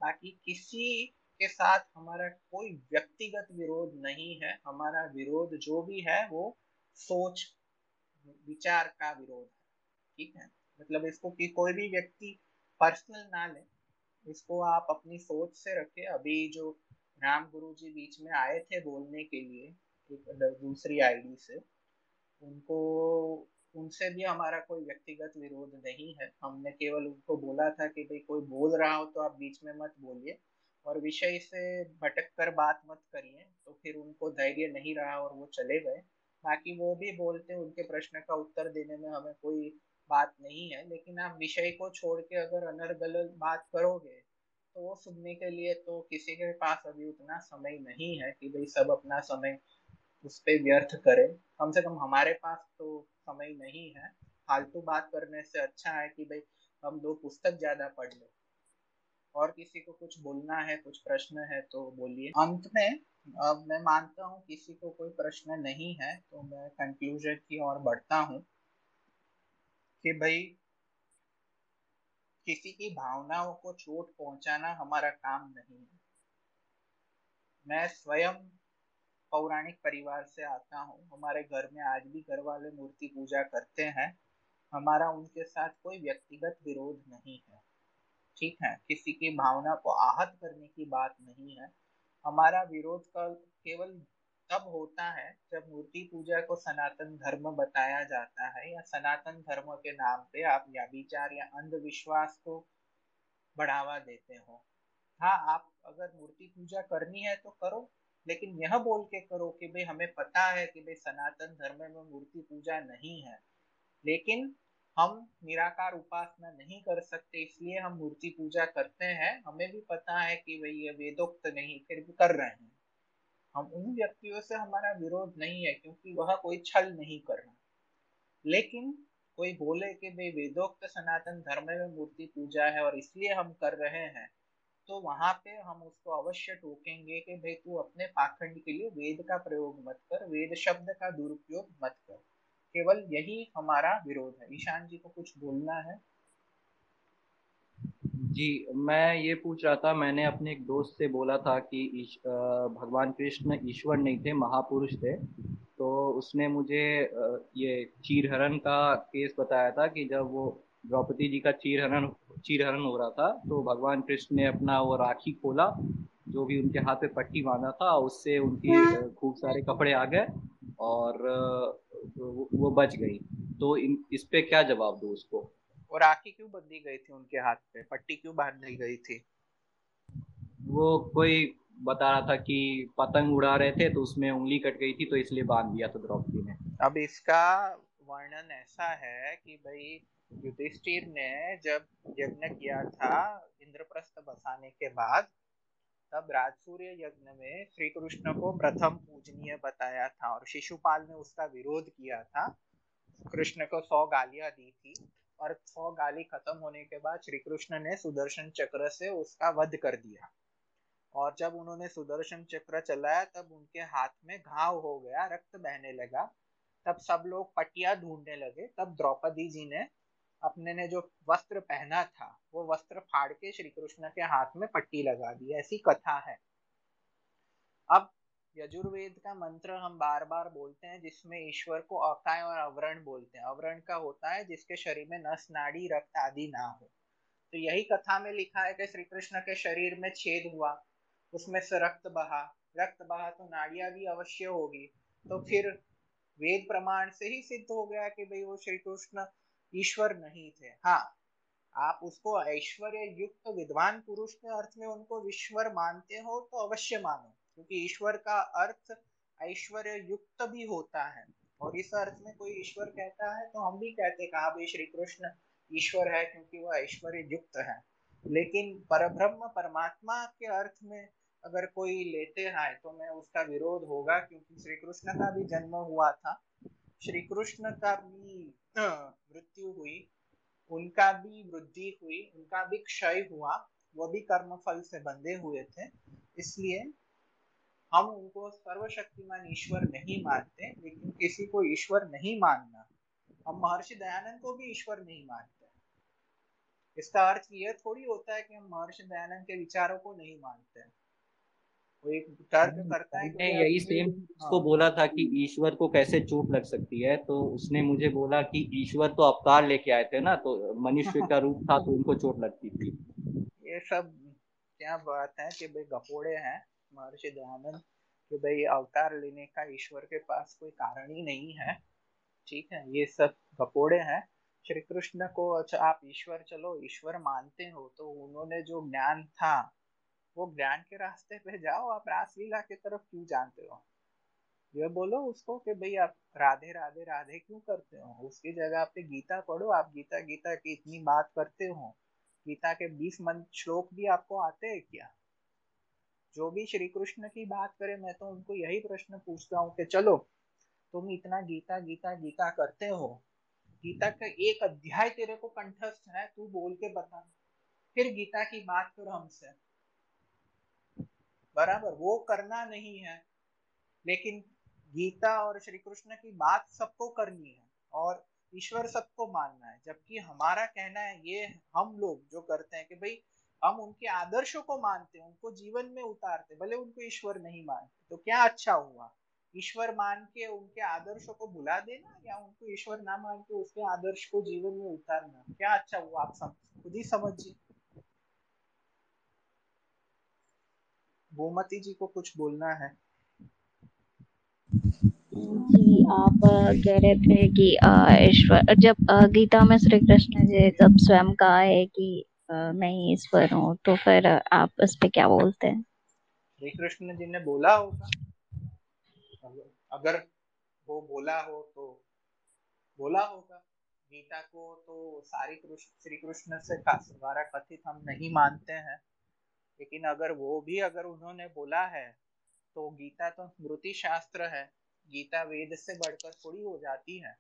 बाकी किसी के साथ हमारा कोई व्यक्तिगत विरोध नहीं है। हमारा विरोध जो भी है, वो सोच, विचार का विरोध है। ठीक है? मतलब इसको कि कोई भी व्यक्ति पर्सनल ना ले, इसको आप अपनी सोच से रखे। अभी जो राम गुरु जी बीच में आए थे बोलने के लिए दूसरी आईडी से उनको, उनसे भी हमारा कोई व्यक्तिगत विरोध नहीं है। हमने केवल उनको बोला था कि भाई, कोई बोल रहा हो तो आप बीच में मत बोलिए और विषय से भटक कर बात मत करिए। तो फिर उनको धैर्य नहीं रहा और वो चले गए। बाकी वो भी बोलते, उनके प्रश्न का उत्तर देने में हमें कोई बात नहीं है। लेकिन आप विषय को छोड़ के अगर अनर्गल बात करोगे तो वो सुनने के लिए तो किसी के पास अभी उतना समय नहीं है कि भाई सब अपना समय उस पर व्यर्थ करें। कम से कम हमारे पास तो समय नहीं है। फालतू बात करने से अच्छा है कि भाई, हम दो पुस्तक ज़्यादा पढ़ लें। और किसी को कुछ बोलना है, कुछ प्रश्न है तो बोलिए। अंत में, अब मैं मानता हूँ किसी को कोई प्रश्न नहीं है तो मैं कंक्लूजन की ओर बढ़ता हूँ कि भाई, किसी की भावनाओं को चोट पहुंचाना हमारा काम नहीं है। मैं स्वयं पौराणिक परिवार से आता हूँ। हमारे घर में आज भी घर वाले मूर्ति पूजा करते हैं। हमारा उनके साथ कोई व्यक्तिगत विरोध नहीं है। ठीक है? किसी की भावना को आहत करने की बात नहीं है। हमारा विरोध का केवल तब होता है जब मूर्ति पूजा को सनातन धर्म बताया जाता है या सनातन धर्म के नाम पे आप या विचार या अंधविश्वास को बढ़ावा देते हो। हाँ आप अगर मूर्ति पूजा करनी है तो करो। लेकिन यह बोल के करो कि भाई, हमें पता है कि भाई, सनातन धर्म में मूर्ति पूजा नहीं है। लेकिन हम निराकार उपासना नहीं कर सकते, इसलिए हम मूर्ति पूजा करते हैं। हमें भी पता है कि भाई, ये वेदोक्त नहीं, फिर भी कर रहे हैं। हम उन व्यक्तियों से हमारा विरोध नहीं है, क्योंकि वह कोई छल नहीं कर रहा। लेकिन कोई बोले कि भाई, वेदोक्त सनातन धर्म में मूर्ति पूजा है और इसलिए हम कर रहे हैं तो वहाँ पे हम उसको अवश्य टोकेंगे कि भाई तू अपने पाखंड के लिए वेद का प्रयोग मत कर, वेद शब्द का दुरुपयोग मत कर। केवल यही हमारा विरोध है। ईशान जी को कुछ बोलना है? जी, मैं ये पूछ रहा था, मैंने अपने एक दोस्त से बोला था कि भगवान कृष्ण ईश्वर नहीं थे, महापुरुष थे। तो उसने मुझे ये चीरहरण का केस बताया था कि जब वो द्रौपदी जी का चीरहरण चीरहरण हो रहा था तो भगवान कृष्ण ने अपना वो राखी खोला जो भी उनके हाथ पे पट्टी बांधा था उससे उनकी खूब सारे कपड़े आ गए और वो बच गई। तो इन इस पे क्या जवाब दो उसको? वो राखी क्यों बंधी गई थी उनके हाथ पे? पट्टी क्यों बांधी गई थी? वो कोई बता रहा था कि पतंग उड़ा रहे थे तो उसमें उंगली कट गई थी तो इसलिए बाँध दिया था द्रौपदी ने। अब इसका वर्णन ऐसा है कि भाई युधिष्ठिर ने जब यज्ञ किया था इंद्रप्रस्थ बसाने के बाद, तब राजसूर्य यज्ञ में श्री कृष्ण को प्रथम पूजनीय बताया था और शिशुपाल ने उसका विरोध किया था। कृष्ण को सौ गालियाँ दी थी और सौ गाली खत्म होने के बाद श्री कृष्ण ने सुदर्शन चक्र से उसका वध कर दिया। और जब उन्होंने सुदर्शन चक्र चलाया, तब उनके हाथ में घाव हो गया, रक्त बहने लगा। तब सब लोग पटिया ढूँढने लगे। तब द्रौपदी जी ने अपने ने जो वस्त्र पहना था, वो वस्त्र फाड़ के श्री कृष्ण के हाथ में पट्टी लगा दी। ऐसी कथा है। अब यजुर्वेद का मंत्र हम बार बार बोलते हैं, जिसमें ईश्वर को अकाय और अवरण बोलते हैं। अवरण का होता है जिसके शरीर में नस, नाड़ी, रक्त आदि ना हो। तो यही कथा में लिखा है कि श्री कृष्ण के शरीर में छेद हुआ, उसमें से रक्त बहा। रक्त बहा तो नाड़िया भी अवश्य होगी। तो फिर वेद प्रमाण से ही सिद्ध हो गया कि भाई वो श्री कृष्ण ईश्वर नहीं थे। हाँ आप उसको ऐश्वर्य युक्त विद्वान पुरुष के अर्थ में उनको ईश्वर मानते हो तो अवश्य मानो, क्योंकि ईश्वर का अर्थ ऐश्वर्य युक्त भी होता है। और इस अर्थ में कोई ईश्वर कहता है तो हम भी कहते हैं कहा भाई श्री कृष्ण ईश्वर है क्योंकि वह ऐश्वर्य युक्त है। लेकिन परब्रह्म परमात्मा के अर्थ में अगर कोई लेते हैं तो मैं उसका विरोध होगा, क्योंकि श्री कृष्ण का भी जन्म हुआ था। श्री कृष्ण का भी मृत्यु हुई, उनका भी वृद्धि हुई, उनका भी क्षय हुआ, वो भी कर्म फल से बंधे हुए थे। इसलिए हम उनको सर्वशक्तिमान ईश्वर नहीं मानते, लेकिन किसी को ईश्वर नहीं मानना। हम महर्षि दयानंद को भी ईश्वर नहीं मानते। इसका अर्थ यह थोड़ी होता है कि हम महर्षि दयानंद के विचारों को नहीं मानते। वो एक तर्क करता है यही सेम उसको हाँ। बोला था कि ईश्वर को कैसे चोट लग सकती है तो उसने मुझे बोला कि ईश्वर तो अवतार लेके आए थे ना तो मनुष्य का रूप था तो उनको चोट लगती थी। ये सब क्या बात है कि भाई गपोड़े हैं महर्षि दयानंद कि भाई अवतार लेने का ईश्वर के पास कोई कारण ही नहीं है। ठीक है ये सब गपोड़े हैं। श्री कृष्ण को अच्छा आप ईश्वर चलो ईश्वर मानते हो तो उन्होंने जो ज्ञान था वो ज्ञान के रास्ते पे जाओ, आप रासलीला की तरफ़ क्यों जानते हो? ये बोलो उसको कि भाई आप राधे राधे राधे क्यों करते हो? उसकी जगह पे गीता पढ़ो, आप गीता गीता की इतनी बात करते हो। गीता के बीस मन श्लोक भी आपको आते हैं क्या? जो भी श्री कृष्ण की बात करे, मैं तो उनको यही प्रश्न पूछता हूँ कि चलो, तुम इतना गीता गीता गीता करते हो। गीता का एक अध्याय तेरे को कंठस्थ है, तू बोल के बता। फिर गीता की बात करो हमसे। बराबर, वो करना नहीं है। लेकिन गीता और श्री कृष्ण की बात सबको करनी है और ईश्वर सबको मानना है, जबकि हमारा कहना है, ये हम लोग जो करते हैं कि भाई, हम उनके आदर्शों को मानते हैं, उनको जीवन में उतारते भले उनको ईश्वर नहीं मानते। तो क्या अच्छा हुआ? ईश्वर मान के उनके आदर्शों को भुला देना या उनको ईश्वर ना मान के उसके आदर्श को जीवन में उतारना? क्या अच्छा हुआ आप सब? खुद ही समझिए। गोमती जी को कुछ बोलना है? जी आप कह रहे थे कि ईश्वर जब गीता में श्री कृष्ण जी जब स्वयं कहा है कि मैं ही ईश्वर हूँ तो फिर आप इस पे क्या बोलते हैं? श्री कृष्ण जी ने बोला होगा। अगर वो बोला हो तो बोला होगा। गीता को तो सारी श्री कृष्ण से द्वारा कथित हम नहीं मानते हैं। लेकिन अगर वो भी अगर उन्होंने बोला है तो गीता तो स्मृति शास्त्र है। गीता वेद से बढ़कर थोड़ी हो जाती है।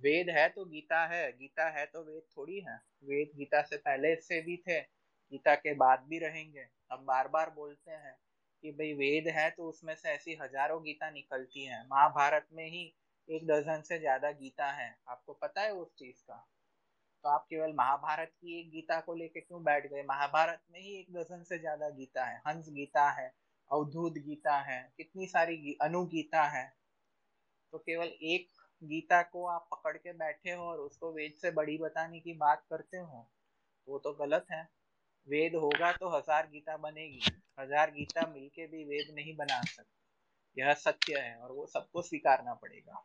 वेद है तो गीता है गीता है तो वेद थोड़ी है। वेद गीता से पहले से भी थे, गीता के बाद भी रहेंगे। हम बार बार बोलते हैं कि भाई वेद है तो उसमें से ऐसी हज़ारों गीता निकलती हैं। महाभारत में ही एक दर्जन से ज़्यादा गीता है। आपको पता है उस चीज़ का? तो आप केवल महाभारत की एक गीता को लेके क्यों बैठ गए? महाभारत में ही एक दर्जन से ज़्यादा गीता है। हंस गीता है, अवधूत गीता है, कितनी सारी अनुगीता है। तो केवल एक गीता को आप पकड़ के बैठे हो और उसको वेद से बड़ी बताने की बात करते हो, वो तो गलत है। वेद होगा तो हज़ार गीता बनेगी, हज़ार गीता मिलके भी वेद नहीं बना सकते। यह सत्य है और वो सबको स्वीकारना पड़ेगा।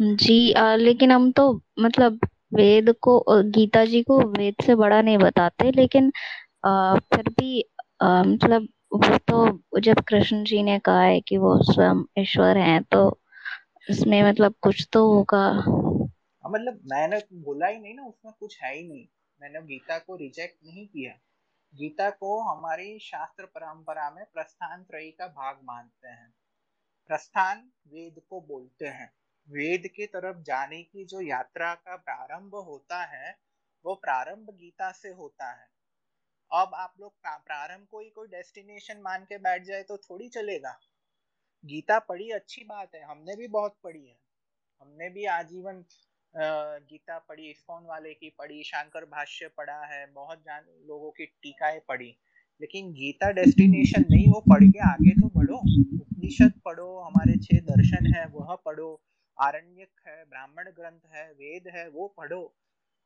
जी आ, लेकिन हम तो मतलब वेद को गीता जी को वेद से बड़ा नहीं बताते लेकिन आ, फिर भी आ, मतलब वो तो जब कृष्ण जी ने कहा है कि वो स्वयं ईश्वर हैं तो इसमें मतलब कुछ तो होगा। हाँ, मतलब मैंने बोला ही नहीं ना उसमें कुछ है ही नहीं। मैंने गीता को रिजेक्ट नहीं किया। गीता को हमारी शास्त्र परंपरा में प्रस्थान त्रयी का भाग मानते हैं। प्रस्थान वेद को बोलते हैं। वेद के तरफ़ जाने की जो यात्रा का प्रारंभ होता है, वो प्रारंभ गीता से होता है। अब आप लोग प्रारंभ को ही कोई डेस्टिनेशन मान के बैठ जाए तो थोड़ी चलेगा। गीता पढ़ी, अच्छी बात है। हमने भी बहुत पढ़ी है। हमने भी आजीवन गीता पढ़ी, इस्कॉन वाले की पढ़ी, शंकर भाष्य पढ़ा है, बहुत जान, लोगों की टीकाएँ पढ़ी। लेकिन गीता डेस्टिनेशन नहीं, वो पढ़ के आगे तो बढ़ो। उपनिषद पढ़ो, हमारे छह दर्शन है, वह पढ़ो। आरण्यक है ब्राह्मण ग्रंथ है वेद है वो पढ़ो।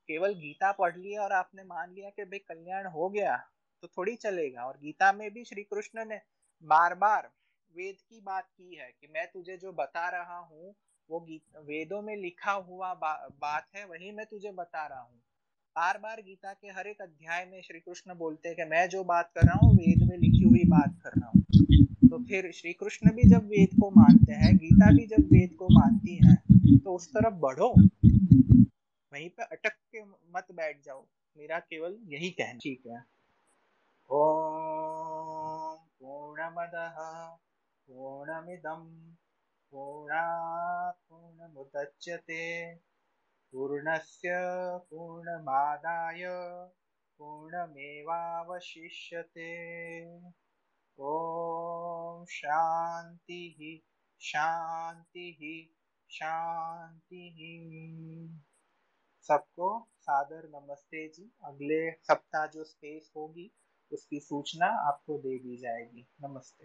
केवल गीता पढ़ लिया और आपने मान लिया कि भाई कल्याण हो गया तो थोड़ी चलेगा। और गीता में भी श्री कृष्ण ने बार बार वेद की बात की है कि मैं तुझे जो बता रहा हूँ वो वेदों में लिखा हुआ बा, बात है वही मैं तुझे बता रहा हूँ। बार बार गीता के हर एक अध्याय में श्री कृष्ण बोलते हैं कि मैं जो बात कर रहा हूँ वेद में लिखी हुई बात कर रहा हूँ। तो फिर श्री कृष्ण भी जब वेद को मानते हैं, गीता भी जब वेद को मानती है तो उस तरफ़ बढ़ो। वहीं पे अटक के मत बैठ जाओ। मेरा केवल यही कहना। ठीक है। ओम पूर्णमदः पूर्णमिदं पूर्णमुदच्यते पूर्णस्य पूर्णमादाय पूर्णमेवावशिष्यते। ॐ ही शांति शान्तिः। सबको सादर नमस्ते जी। अगले सप्ताह जो स्पेस होगी, उसकी सूचना आपको दे दी जाएगी। नमस्ते।